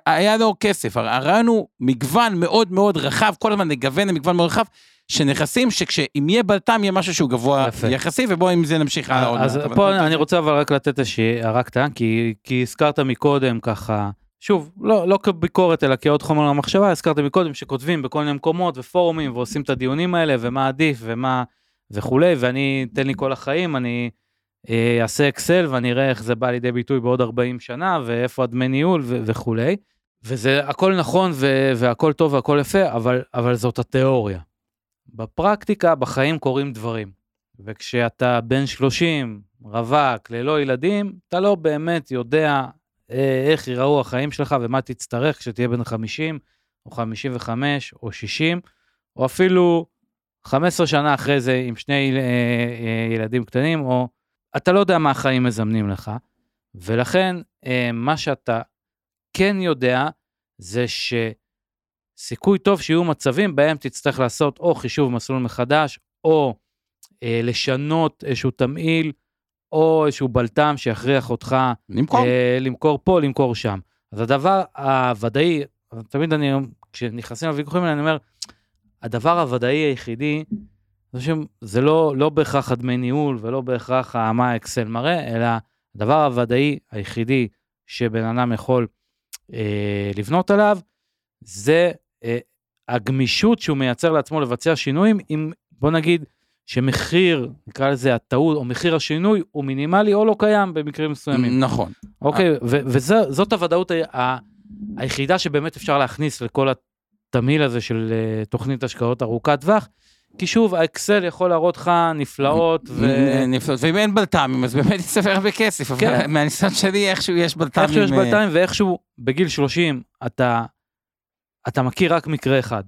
היה לו כסף. הרעיון הוא מגוון מאוד מאוד רחב, כל הזמן לגוון למגוון מאוד רחב, שנכסים שכשאם יהיה בלטם יהיה משהו שהוא גבוה יפה. יחסי, ובואו עם זה נמשיך הלאה עוד אז פה אבל... אני רוצה אבל רק לתת איזושהי הערה קטנה, כי, כי הזכרת מקודם ככה, שוב, לא, לא כביקורת אלא כעוד חומר למחשבה, הזכרת מקודם שכותבים בכל מיני מקומות ופורומים ועושים את הדיונים האלה ומה עדיף ומה וכולי, ואני, תן לי כל החיים, אני אה, אעשה אקסל ואני אראה איך זה בא לידי ביטוי בעוד 40 שנה ואיפה הדמי ניהול וכולי. וזה הכל נכון והכל טוב והכל יפה, אבל, אבל זאת התיאוריה. בפרקטיקה, בחיים קורים דברים. וכשאתה בן 30, רווק, ללא ילדים, אתה לא באמת יודע אה, איך ייראו החיים שלך ומה תצטרך כשתהיה בן 50, או 55, או 60, או אפילו 15 שנה אחרי זה עם שני אה, אה, ילדים קטנים, או אתה לא יודע מה החיים מזמנים לך, ולכן מה שאתה כן יודע זה ש... סיכוי טוב שיהיו מצבים בהם תצטרך לעשות או חישוב מסלול מחדש, או אה, לשנות איזשהו תמהיל, או איזשהו בלטם שיכריח אותך למכור. אה, למכור פה, למכור שם. אז הדבר הוודאי, תמיד אני, כשנכנסים לוויכוחים האלה, אני אומר, הדבר הוודאי היחידי, זה, ש... זה לא, לא בהכרח הדמי ניהול ולא בהכרח מה האקסל מראה, אלא הדבר הוודאי היחידי שבן אדם יכול אה, לבנות עליו, זה אה, הגמישות שהוא מייצר לעצמו לבצע שינויים, אם בוא נגיד שמחיר, נקרא לזה הטעות, או מחיר השינוי, הוא מינימלי או לא קיים במקרים מסוימים. נכון. אוקיי, וזאת הוודאות ה- היחידה שבאמת אפשר להכניס לכל התמהיל הזה של uh, תוכנית השקעות ארוכת טווח. כי שוב, האקסל יכול להראות לך נפלאות, ו... נפלאות, ואם אין בלת"מים, אז באמת יספר הרבה כסף, אבל כן. מהניסיון שלי איכשהו יש בלת"מים. איכשהו יש אה, בלת"מים, ואיכשהו בגיל 30 אתה, אתה מכיר רק מקרה אחד.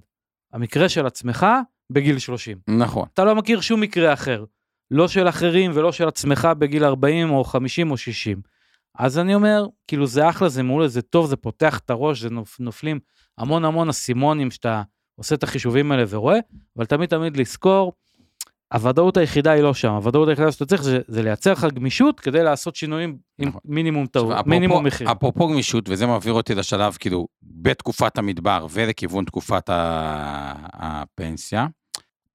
המקרה של עצמך בגיל 30. נכון. אתה לא מכיר שום מקרה אחר. לא של אחרים ולא של עצמך בגיל 40 או 50 או 60. אז אני אומר, כאילו זה אחלה, זה מעולה, זה טוב, זה פותח את הראש, זה נופ, נופלים המון המון אסימונים שאתה עושה את החישובים האלה ורואה, אבל תמיד תמיד לזכור, הוודאות היחידה היא לא שם, הוודאות היחידה שאתה צריך זה, זה לייצר לך גמישות כדי לעשות שינויים עם נכון. מינימום טעות, מינימום מחיר. אפרופו גמישות, וזה מעביר אותי לשלב, כאילו, בתקופת המדבר ולכיוון תקופת הפנסיה,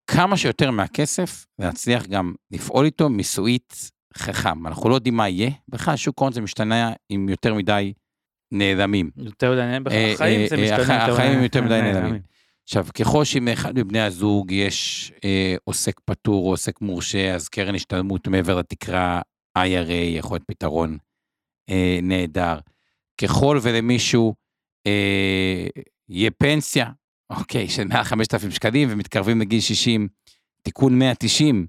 כמה שיותר מהכסף, להצליח גם לפעול איתו מיסויית חכם. אנחנו לא יודעים מה יהיה, בכלל שוק ההון זה משתנה עם יותר מדי נעלמים. יותר מדי נעלמים, אה, החיים זה אה, משתנה. הח- החיים מדי- יותר מדי נעלמים. עכשיו, ככל שלאחד מבני הזוג יש אה, עוסק פטור או עוסק מורשה, אז קרן השתלמות מעבר לתקרה IRA יכול להיות פתרון אה, נהדר. ככל ולמישהו אה, יהיה פנסיה, אוקיי, של מעל 5,000 שקלים ומתקרבים לגיל 60, תיקון 190,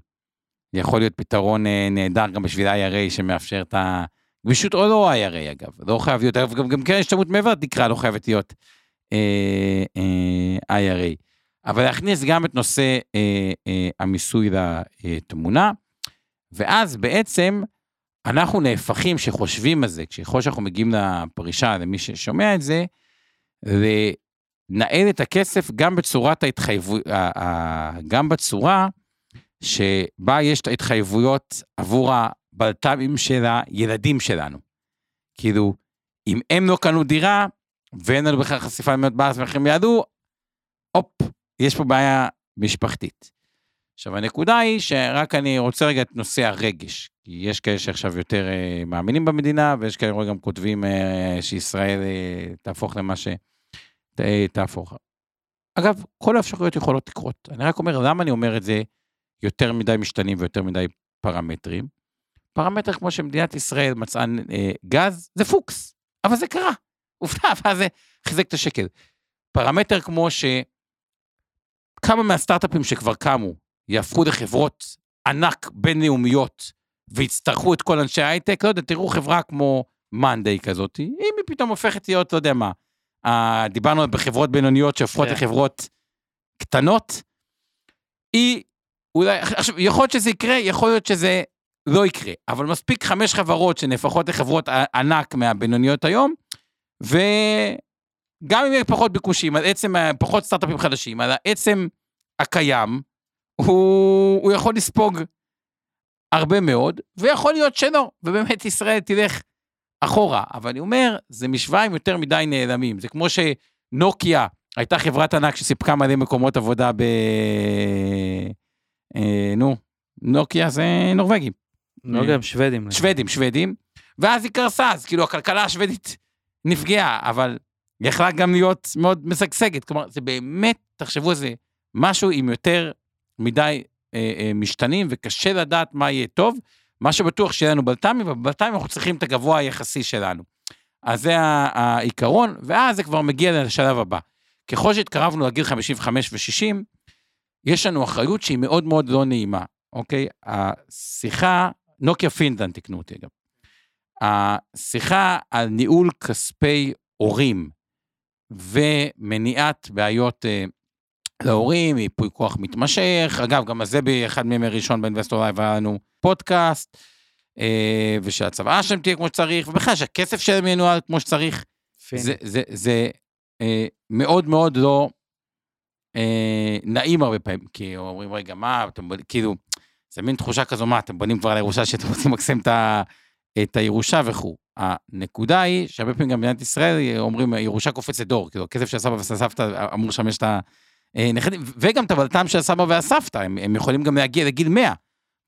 יכול להיות פתרון אה, נהדר גם בשביל IRA שמאפשר את הגמישות, או לא IRA אגב, לא חייב להיות, גם, גם קרן השתלמות מעבר לתקרה לא חייבת להיות אה, אה, IRA. אבל להכניס גם את נושא אה, אה, המיסוי לתמונה, ואז בעצם אנחנו נהפכים, שחושבים על זה, ככל שאנחנו מגיעים לפרישה, למי ששומע את זה, לנהל את הכסף גם בצורת ההתחייבות, גם בצורה שבה יש את ההתחייבויות עבור הבלת"מים של הילדים שלנו. כאילו, אם הם לא קנו דירה, ואין לנו בכלל חשיפה למאות בארץ והמחירים יעלו, הופ, יש פה בעיה משפחתית. עכשיו, הנקודה היא שרק אני רוצה רגע את נושא הרגש, כי יש כאלה שעכשיו יותר אה, מאמינים במדינה, ויש כאלה גם כותבים אה, שישראל אה, תהפוך למה שתהפוך. אגב, כל האפשרויות יכולות לקרות. אני רק אומר, למה אני אומר את זה יותר מדי משתנים ויותר מדי פרמטרים? פרמטר כמו שמדינת ישראל מצאה אה, גז, זה פוקס, אבל זה קרה. עובדה, ואז זה חיזק את השקל. פרמטר כמו שכמה מהסטארט-אפים שכבר קמו יהפכו לחברות ענק בינלאומיות ויצטרכו את כל אנשי ההייטק, לא יודע, תראו חברה כמו מאנדיי כזאת, אם היא פתאום הופכת להיות, לא יודע מה, uh, דיברנו בחברות בינוניות שהופכות כן. לחברות קטנות, היא אולי, עכשיו, יכול להיות שזה יקרה, יכול להיות שזה לא יקרה, אבל מספיק חמש חברות שנהפכות לחברות ענק מהבינוניות היום, וגם אם יהיה פחות ביקושים, על עצם, פחות סטארט-אפים חדשים, על העצם הקיים, הוא, הוא יכול לספוג הרבה מאוד, ויכול להיות שלא, ובאמת ישראל תלך אחורה. אבל אני אומר, זה משוואה עם יותר מדי נעלמים. זה כמו שנוקיה הייתה חברת ענק שסיפקה מלא מקומות עבודה ב... אה, נו, נוקיה זה נורבגים. לא גם שוודים. שוודים, שוודים, ואז היא קרסה, אז כאילו הכלכלה השוודית נפגעה, אבל יכלה גם להיות מאוד משגשגת. כלומר, זה באמת, תחשבו על זה, משהו עם יותר מדי אה, אה, משתנים, וקשה לדעת מה יהיה טוב. מה שבטוח שיהיה לנו בלת"מים, ובלת"מים אנחנו צריכים את הגבוה היחסי שלנו. אז זה העיקרון, ואז זה כבר מגיע לשלב הבא. ככל שהתקרבנו לגיל 55 ו-60, יש לנו אחריות שהיא מאוד מאוד לא נעימה, אוקיי? השיחה, נוקיה פינדלנד תקנו אותי אגב. השיחה על ניהול כספי הורים ומניעת בעיות אה, להורים, ייפוי כוח מתמשך, אגב, גם על זה באחד מימי ראשון באינבסטור לייב היה לנו פודקאסט, אה, ושהצוואה שלהם תהיה כמו שצריך, ובכלל שהכסף שלהם ינוהל כמו שצריך. פין. זה, זה, זה אה, מאוד מאוד לא אה, נעים הרבה פעמים, כי אומרים, רגע, מה, אתם כאילו, זה מין תחושה כזו, מה, אתם בונים כבר על הירושה שאתם רוצים למקסם את, ה, את הירושה וכו'. הנקודה היא שהרבה פעמים גם במדינת ישראל אומרים, ירושה קופצת דור, כאילו, הכסף של הסבא והסבתא אמור לשמש את הנכדים, וגם את הבלטם של הסבא והסבתא, הם, הם יכולים גם להגיע לגיל 100.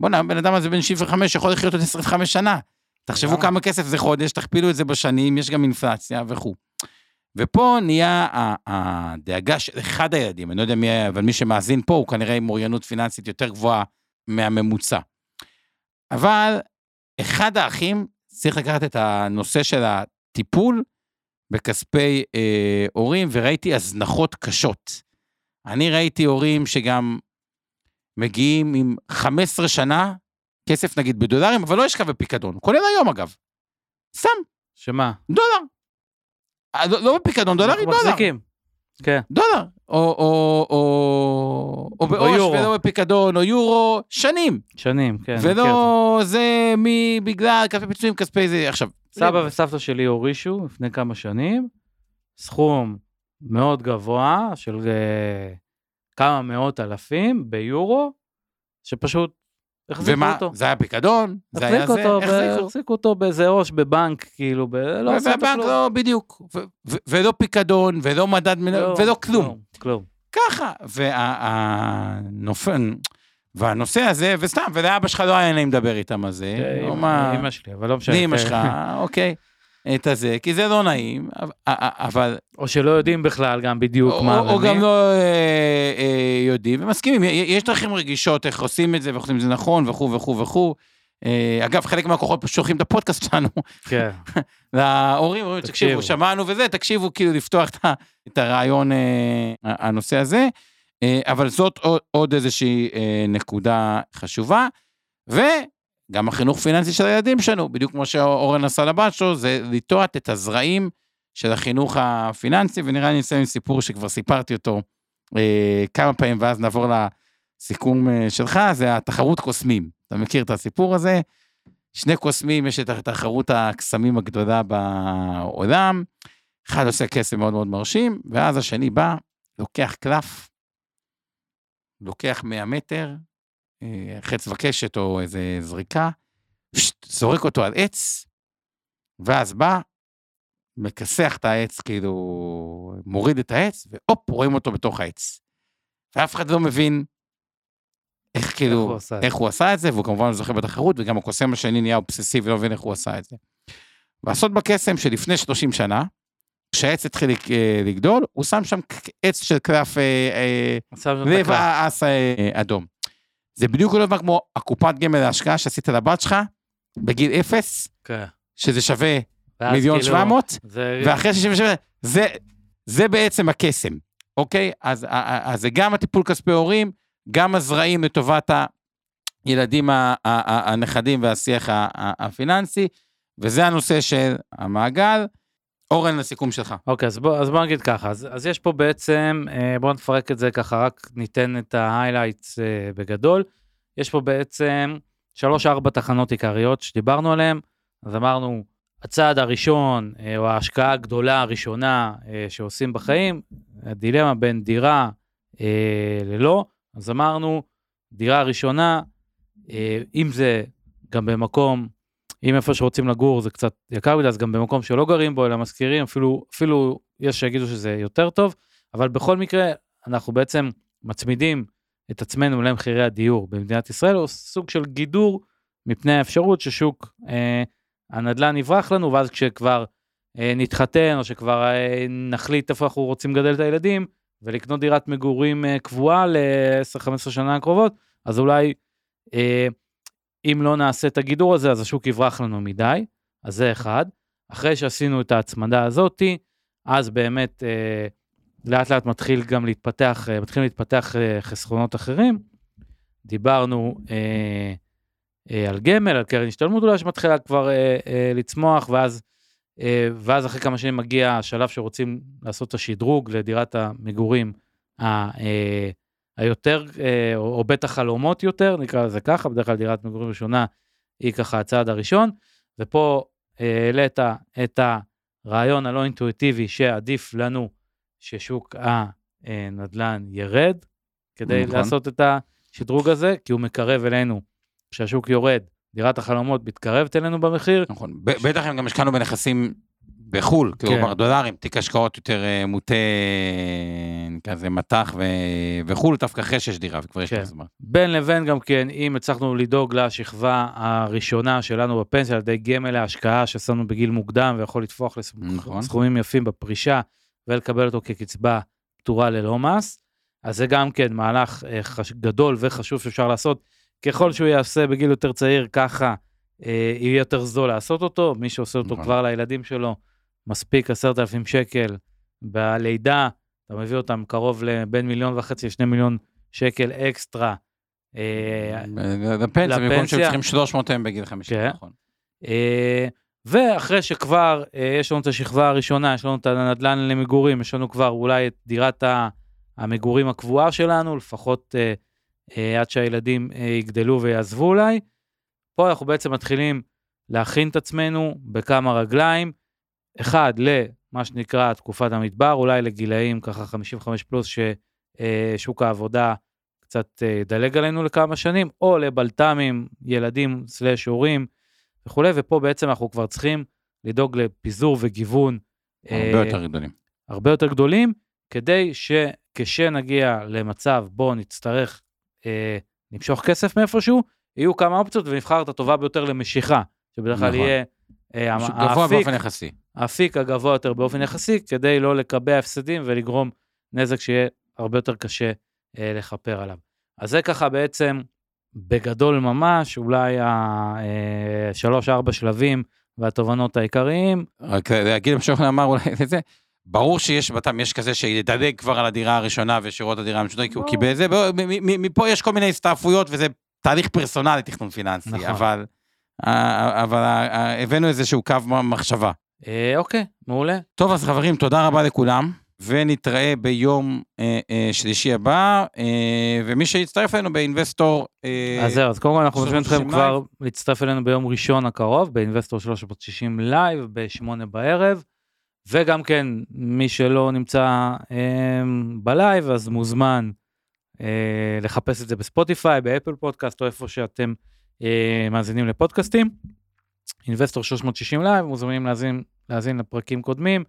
בוא'נה, הבן אדם הזה בן 75 יכול לחיות עוד 25 שנה. תחשבו כמה כסף זה חודש, תכפילו את זה בשנים, יש גם אינפלציה וכו'. ופה נהיה הדאגה של אחד הילדים, אני לא יודע מי, אבל מי שמאזין פה הוא כנראה עם אוריינות פיננסית יותר גבוהה מהממוצע. אבל אחד האחים צריך לקחת את הנושא של הטיפול בכספי אה, הורים, וראיתי הזנחות קשות. אני ראיתי הורים שגם מגיעים עם 15 שנה, כסף נגיד בדולרים, אבל לא ישכב בפיקדון, כולל היום אגב. סתם. שמה? דולר. אה, לא, לא בפיקדון, דולרי, דולר. מחזיקים. כן. דולר. או, או, או, או בעו"ש. ולא בפיקדון, או יורו, שנים. שנים, כן. ולא זה מ... בגלל כספי פיצויים, כספי זה, עכשיו. סבא וסבתא שלי הורישו לפני כמה שנים, סכום מאוד גבוה של uh, כמה מאות אלפים ביורו, שפשוט החזיקו ומה, אותו. זה היה פיקדון? זה היה החזיקו זה? אותו, ב- החזיקו. החזיקו אותו באיזה עו"ש בבנק, כאילו, ב... לא אותו והבנק כלום. לא, בדיוק. ו- ו- ולא פיקדון, ולא מדד, לא, ולא כלום. כלום. ככה. והנופל... והנושא הזה, וסתם, ולאבא שלך לא היה נעים לדבר איתם על זה. כן, לא מה- אמא שלי, אבל לא משנה. לאמא כן. שלך, אוקיי. את הזה, כי זה לא נעים, אבל-. או שלא יודעים בכלל גם בדיוק או, מה או ומי. גם לא אה, אה, יודעים ומסכימים, יש דרכים רגישות איך עושים את זה ואיך עושים את זה נכון וכו' וכו' וכו'. אה, אגב, חלק מהכוחות שולחים את הפודקאסט שלנו כן, להורים, אומרים, תקשיבו. שמענו וזה, תקשיבו, כאילו לפתוח את את הרעיון, אה, הנושא הזה. אה, אבל זאת עוד- עוד איזושהי אה, נקודה חשובה. וגם החינוך פיננסי של הילדים שלנו, בדיוק כמו שאורן עשה לבת שלו, זה לטעת את הזרעים של החינוך הפיננסי, ונראה לי נסיים עם סיפור שכבר סיפרתי אותו אה, כמה פעמים, ואז נעבור לסיכום אה, שלך, זה התחרות קוסמים. אתה מכיר את הסיפור הזה? שני קוסמים, יש את תחרות הקסמים הגדולה בעולם, אחד עושה כסף מאוד מאוד מרשים, ואז השני בא, לוקח קלף, לוקח 100 מטר, חץ וקשת או איזה זריקה, פשט, זורק אותו על עץ, ואז בא, מכסח את העץ, כאילו, מוריד את העץ, והופ, רואים אותו בתוך העץ. ואף אחד לא מבין איך כאילו, הוא עשה איך הוא עשה את זה, והוא כמובן זוכה בתחרות, וגם הקוסם השני נהיה אובססיבי, לא מבין איך הוא עשה את זה. והסוד בקסם שלפני 30 שנה, כשהעץ התחיל אה, לגדול, הוא שם שם עץ של קלף אה, אה, לב הקלף. האס אה, אדום. זה בדיוק אותו דבר כמו הקופת גמל להשקעה שעשית לבת שלך בגיל אפס, כן. שזה שווה מיליון כאילו, שבע מאות, זה- ואחרי 67, זה, זה בעצם הקסם, אוקיי? אז, אז זה גם הטיפול כספי הורים, גם הזרעים לטובת הילדים, הנכדים והשיח הפיננסי, וזה הנושא של המעגל. אורן, לסיכום שלך. אוקיי, אז בוא, אז בוא נגיד ככה, אז, אז יש פה בעצם, אה, בוא נפרק את זה ככה, רק ניתן את ההיילייטס אה, בגדול. יש פה בעצם שלוש-ארבע תחנות עיקריות שדיברנו עליהן, אז אמרנו, הצעד הראשון, אה, או ההשקעה הגדולה הראשונה שעושים בחיים, הדילמה בין דירה ללא, אז אמרנו, דירה ראשונה, אם זה גם במקום אם איפה שרוצים לגור זה קצת יקר מדי, אז גם במקום שלא גרים בו, אלא משכירים, אפילו, אפילו יש שיגידו שזה יותר טוב, אבל בכל מקרה, אנחנו בעצם מצמידים את עצמנו למחירי הדיור במדינת ישראל, או סוג של גידור מפני האפשרות ששוק אה, הנדל"ן יברח לנו, ואז כשכבר אה, נתחתן, או שכבר אה, נחליט איפה אנחנו רוצים לגדל את הילדים, ולקנות דירת מגורים אה, קבועה ל-10-15 שנה הקרובות, אז אולי אה, אם לא נעשה את הגידור הזה, אז השוק יברח לנו מדי, אז זה אחד. אחרי שעשינו את ההצמדה הזאתי, אז באמת אה, לאט לאט מתחיל גם להתפתח, אה, מתחילים להתפתח אה, חסכונות אחרים. דיברנו אה, אה, על גמל, על קרן השתלמות אולי שמתחילה כבר אה, אה, לצמוח, ואז, אה, ואז אחרי כמה שנים מגיע השלב שרוצים לעשות את השדרוג לדירת המגורים ה, אה, היותר, אה, או, בית החלומות יותר, נקרא לזה ככה, בדרך כלל דירת מגורים ראשונה היא ככה הצעד הראשון, ופה אה, העלית את הרעיון הלא אינטואיטיבי שעדיף לנו ששוק נדל"ן ירד, כדי נכון. לעשות את השדרוג הזה, כי הוא מקרב אלינו, כשהשוק יורד, דירת החלומות מתקרבת אלינו במחיר, נכון. ב- בטח אם גם השקענו בנכסים בחו"ל, כן. כלומר דולרים, תיק השקעות יותר אה, מוטה, אה, נקרא לזה מטח ו- וחו"ל, דווקא אחרי שיש דירה וכבר יש כן. לך זמן. בין לבין גם כן, אם הצלחנו לדאוג לשכבה הראשונה שלנו בפנסיה, על ידי גמל להשקעה ששמנו בגיל מוקדם ויכול נכון. לסכומים יפים בפרישה ולקבל אותו כקצבה פטורה ללא מס, אז זה גם כן מהלך אה, חש... גדול וחשוב שאפשר לעשות. ככל שהוא יעשה בגיל יותר צעיר, ככה אה, יהיה יותר זול לעשות אותו. מי שעושה אותו נכון. כבר לילדים שלו, מספיק עשרת אלפים שקל בלידה, אתה מביא אותם קרוב לבין מיליון וחצי לשני מיליון שקל אקסטרה. אה, לפנסיה, במקום שהם. צריכים 300 הם בגיל 50, כן. נכון. אה, ואחרי שכבר אה, יש לנו את השכבה הראשונה, יש לנו את הנדל"ן למגורים, יש לנו כבר אולי את דירת המגורים הקבועה שלנו, לפחות עד שהילדים יגדלו ויעזבו אולי. פה אנחנו בעצם מתחילים להכין את עצמנו בכמה רגליים. אחד, למה שנקרא תקופת המדבר, אולי לגילאים ככה 55 פלוס, ששוק העבודה קצת אה, ידלג עלינו לכמה שנים, או לבלת"מים, ילדים סלאש הורים וכולי, ופה בעצם אנחנו כבר צריכים לדאוג לפיזור וגיוון הרבה אה, יותר גדולים. הרבה יותר גדולים, כדי שכשנגיע למצב בו נצטרך אה, למשוך כסף מאיפשהו, יהיו כמה אופציות ונבחר את הטובה ביותר למשיכה, שבדרך כלל נכון. יהיה אה, המ- גבוה האפיק, באופן יחסי. האפיק הגבוה יותר באופן יחסי, כדי לא לקבע הפסדים ולגרום נזק שיהיה הרבה יותר קשה אה, לכפר עליו. אז זה ככה בעצם בגדול ממש, אולי השלוש-ארבע שלבים והתובנות העיקריים. רק להגיד למשוך אמר אולי את זה, ברור שיש בתם, יש כזה שידלג כבר על הדירה הראשונה וישירות לדירה המשותפת, כי הוא. קיבל זה, מ- מ- מפה יש כל מיני הסתעפויות וזה תהליך פרסונלי תכנון פיננסי, נכון. אבל, אה, אבל אה, הבאנו איזשהו קו מחשבה. אה, אוקיי, מעולה. טוב, אז חברים, תודה רבה לכולם, ונתראה ביום אה, אה, שלישי הבא, אה, ומי שיצטרף אלינו באינבסטור... אה, אז זהו, אז קודם כל אנחנו מזמינים אתכם 360 כבר להצטרף אלינו ביום ראשון הקרוב, באינבסטור 360 לייב, ב-8 בערב, וגם כן, מי שלא נמצא אה, ב live, אז מוזמן אה, לחפש את זה בספוטיפיי, באפל פודקאסט, או איפה שאתם אה, מאזינים לפודקאסטים. אינבסטור 360 לייב, מוזמנים להאזין, להאזין לפרקים קודמים,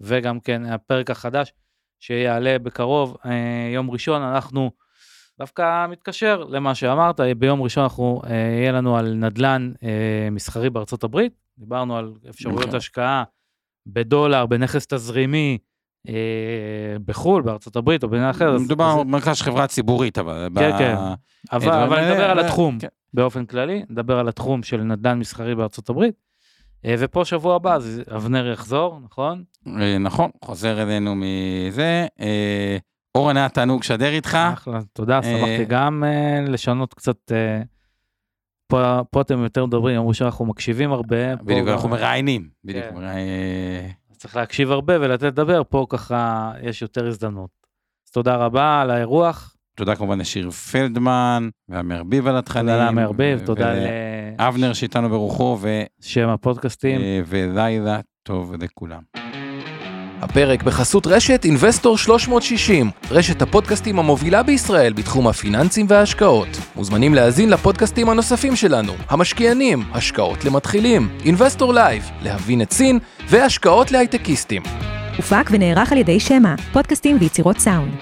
וגם כן הפרק החדש שיעלה בקרוב, אה, יום ראשון, אנחנו דווקא מתקשר למה שאמרת, ביום ראשון אנחנו, אה, יהיה לנו על נדל"ן אה, מסחרי בארצות הברית, דיברנו על אפשרויות נכון. השקעה בדולר, בנכס תזרימי אה, בחו"ל, בארצות הברית או במדינה אחרת. מדובר אז- על מרכז של חברה ציבורית, אבל... כן, כן. אבל, אבל האלה, נדבר על אה, התחום כן. באופן כללי, נדבר על התחום של נדל"ן מסחרי בארצות הברית. אה, ופה שבוע הבא, אז אבנר יחזור, נכון? אה, נכון, חוזר אלינו מזה. אה, אורן היה תענוג לשדר איתך. אחלה, תודה, שמחתי גם לשנות קצת, פה, פה אתם יותר מדברים, אמרו שאנחנו מקשיבים הרבה. בדיוק, אנחנו מראיינים. בדיוק, כן. מראי- צריך להקשיב הרבה ולתת לדבר, פה ככה יש יותר הזדמנות. אז תודה רבה על האירוח, תודה כמובן לשיר פלדמן, ועמר ביב על התכנים. תודה לעמר ביב, תודה ולאבנר שאיתנו ברוחו, ו- לשם הפודקאסטים. אה, ולילה טוב לכולם. הפרק בחסות רשת אינבסטור 360, רשת הפודקאסטים המובילה בישראל בתחום הפיננסים וההשקעות. מוזמנים להאזין לפודקאסטים הנוספים שלנו, המשקיענים, השקעות למתחילים, אינבסטור לייב, להבין את סין, והשקעות להייטקיסטים. הופק ונערך על ידי שמע, פודקאסטים ויצירות סאונד.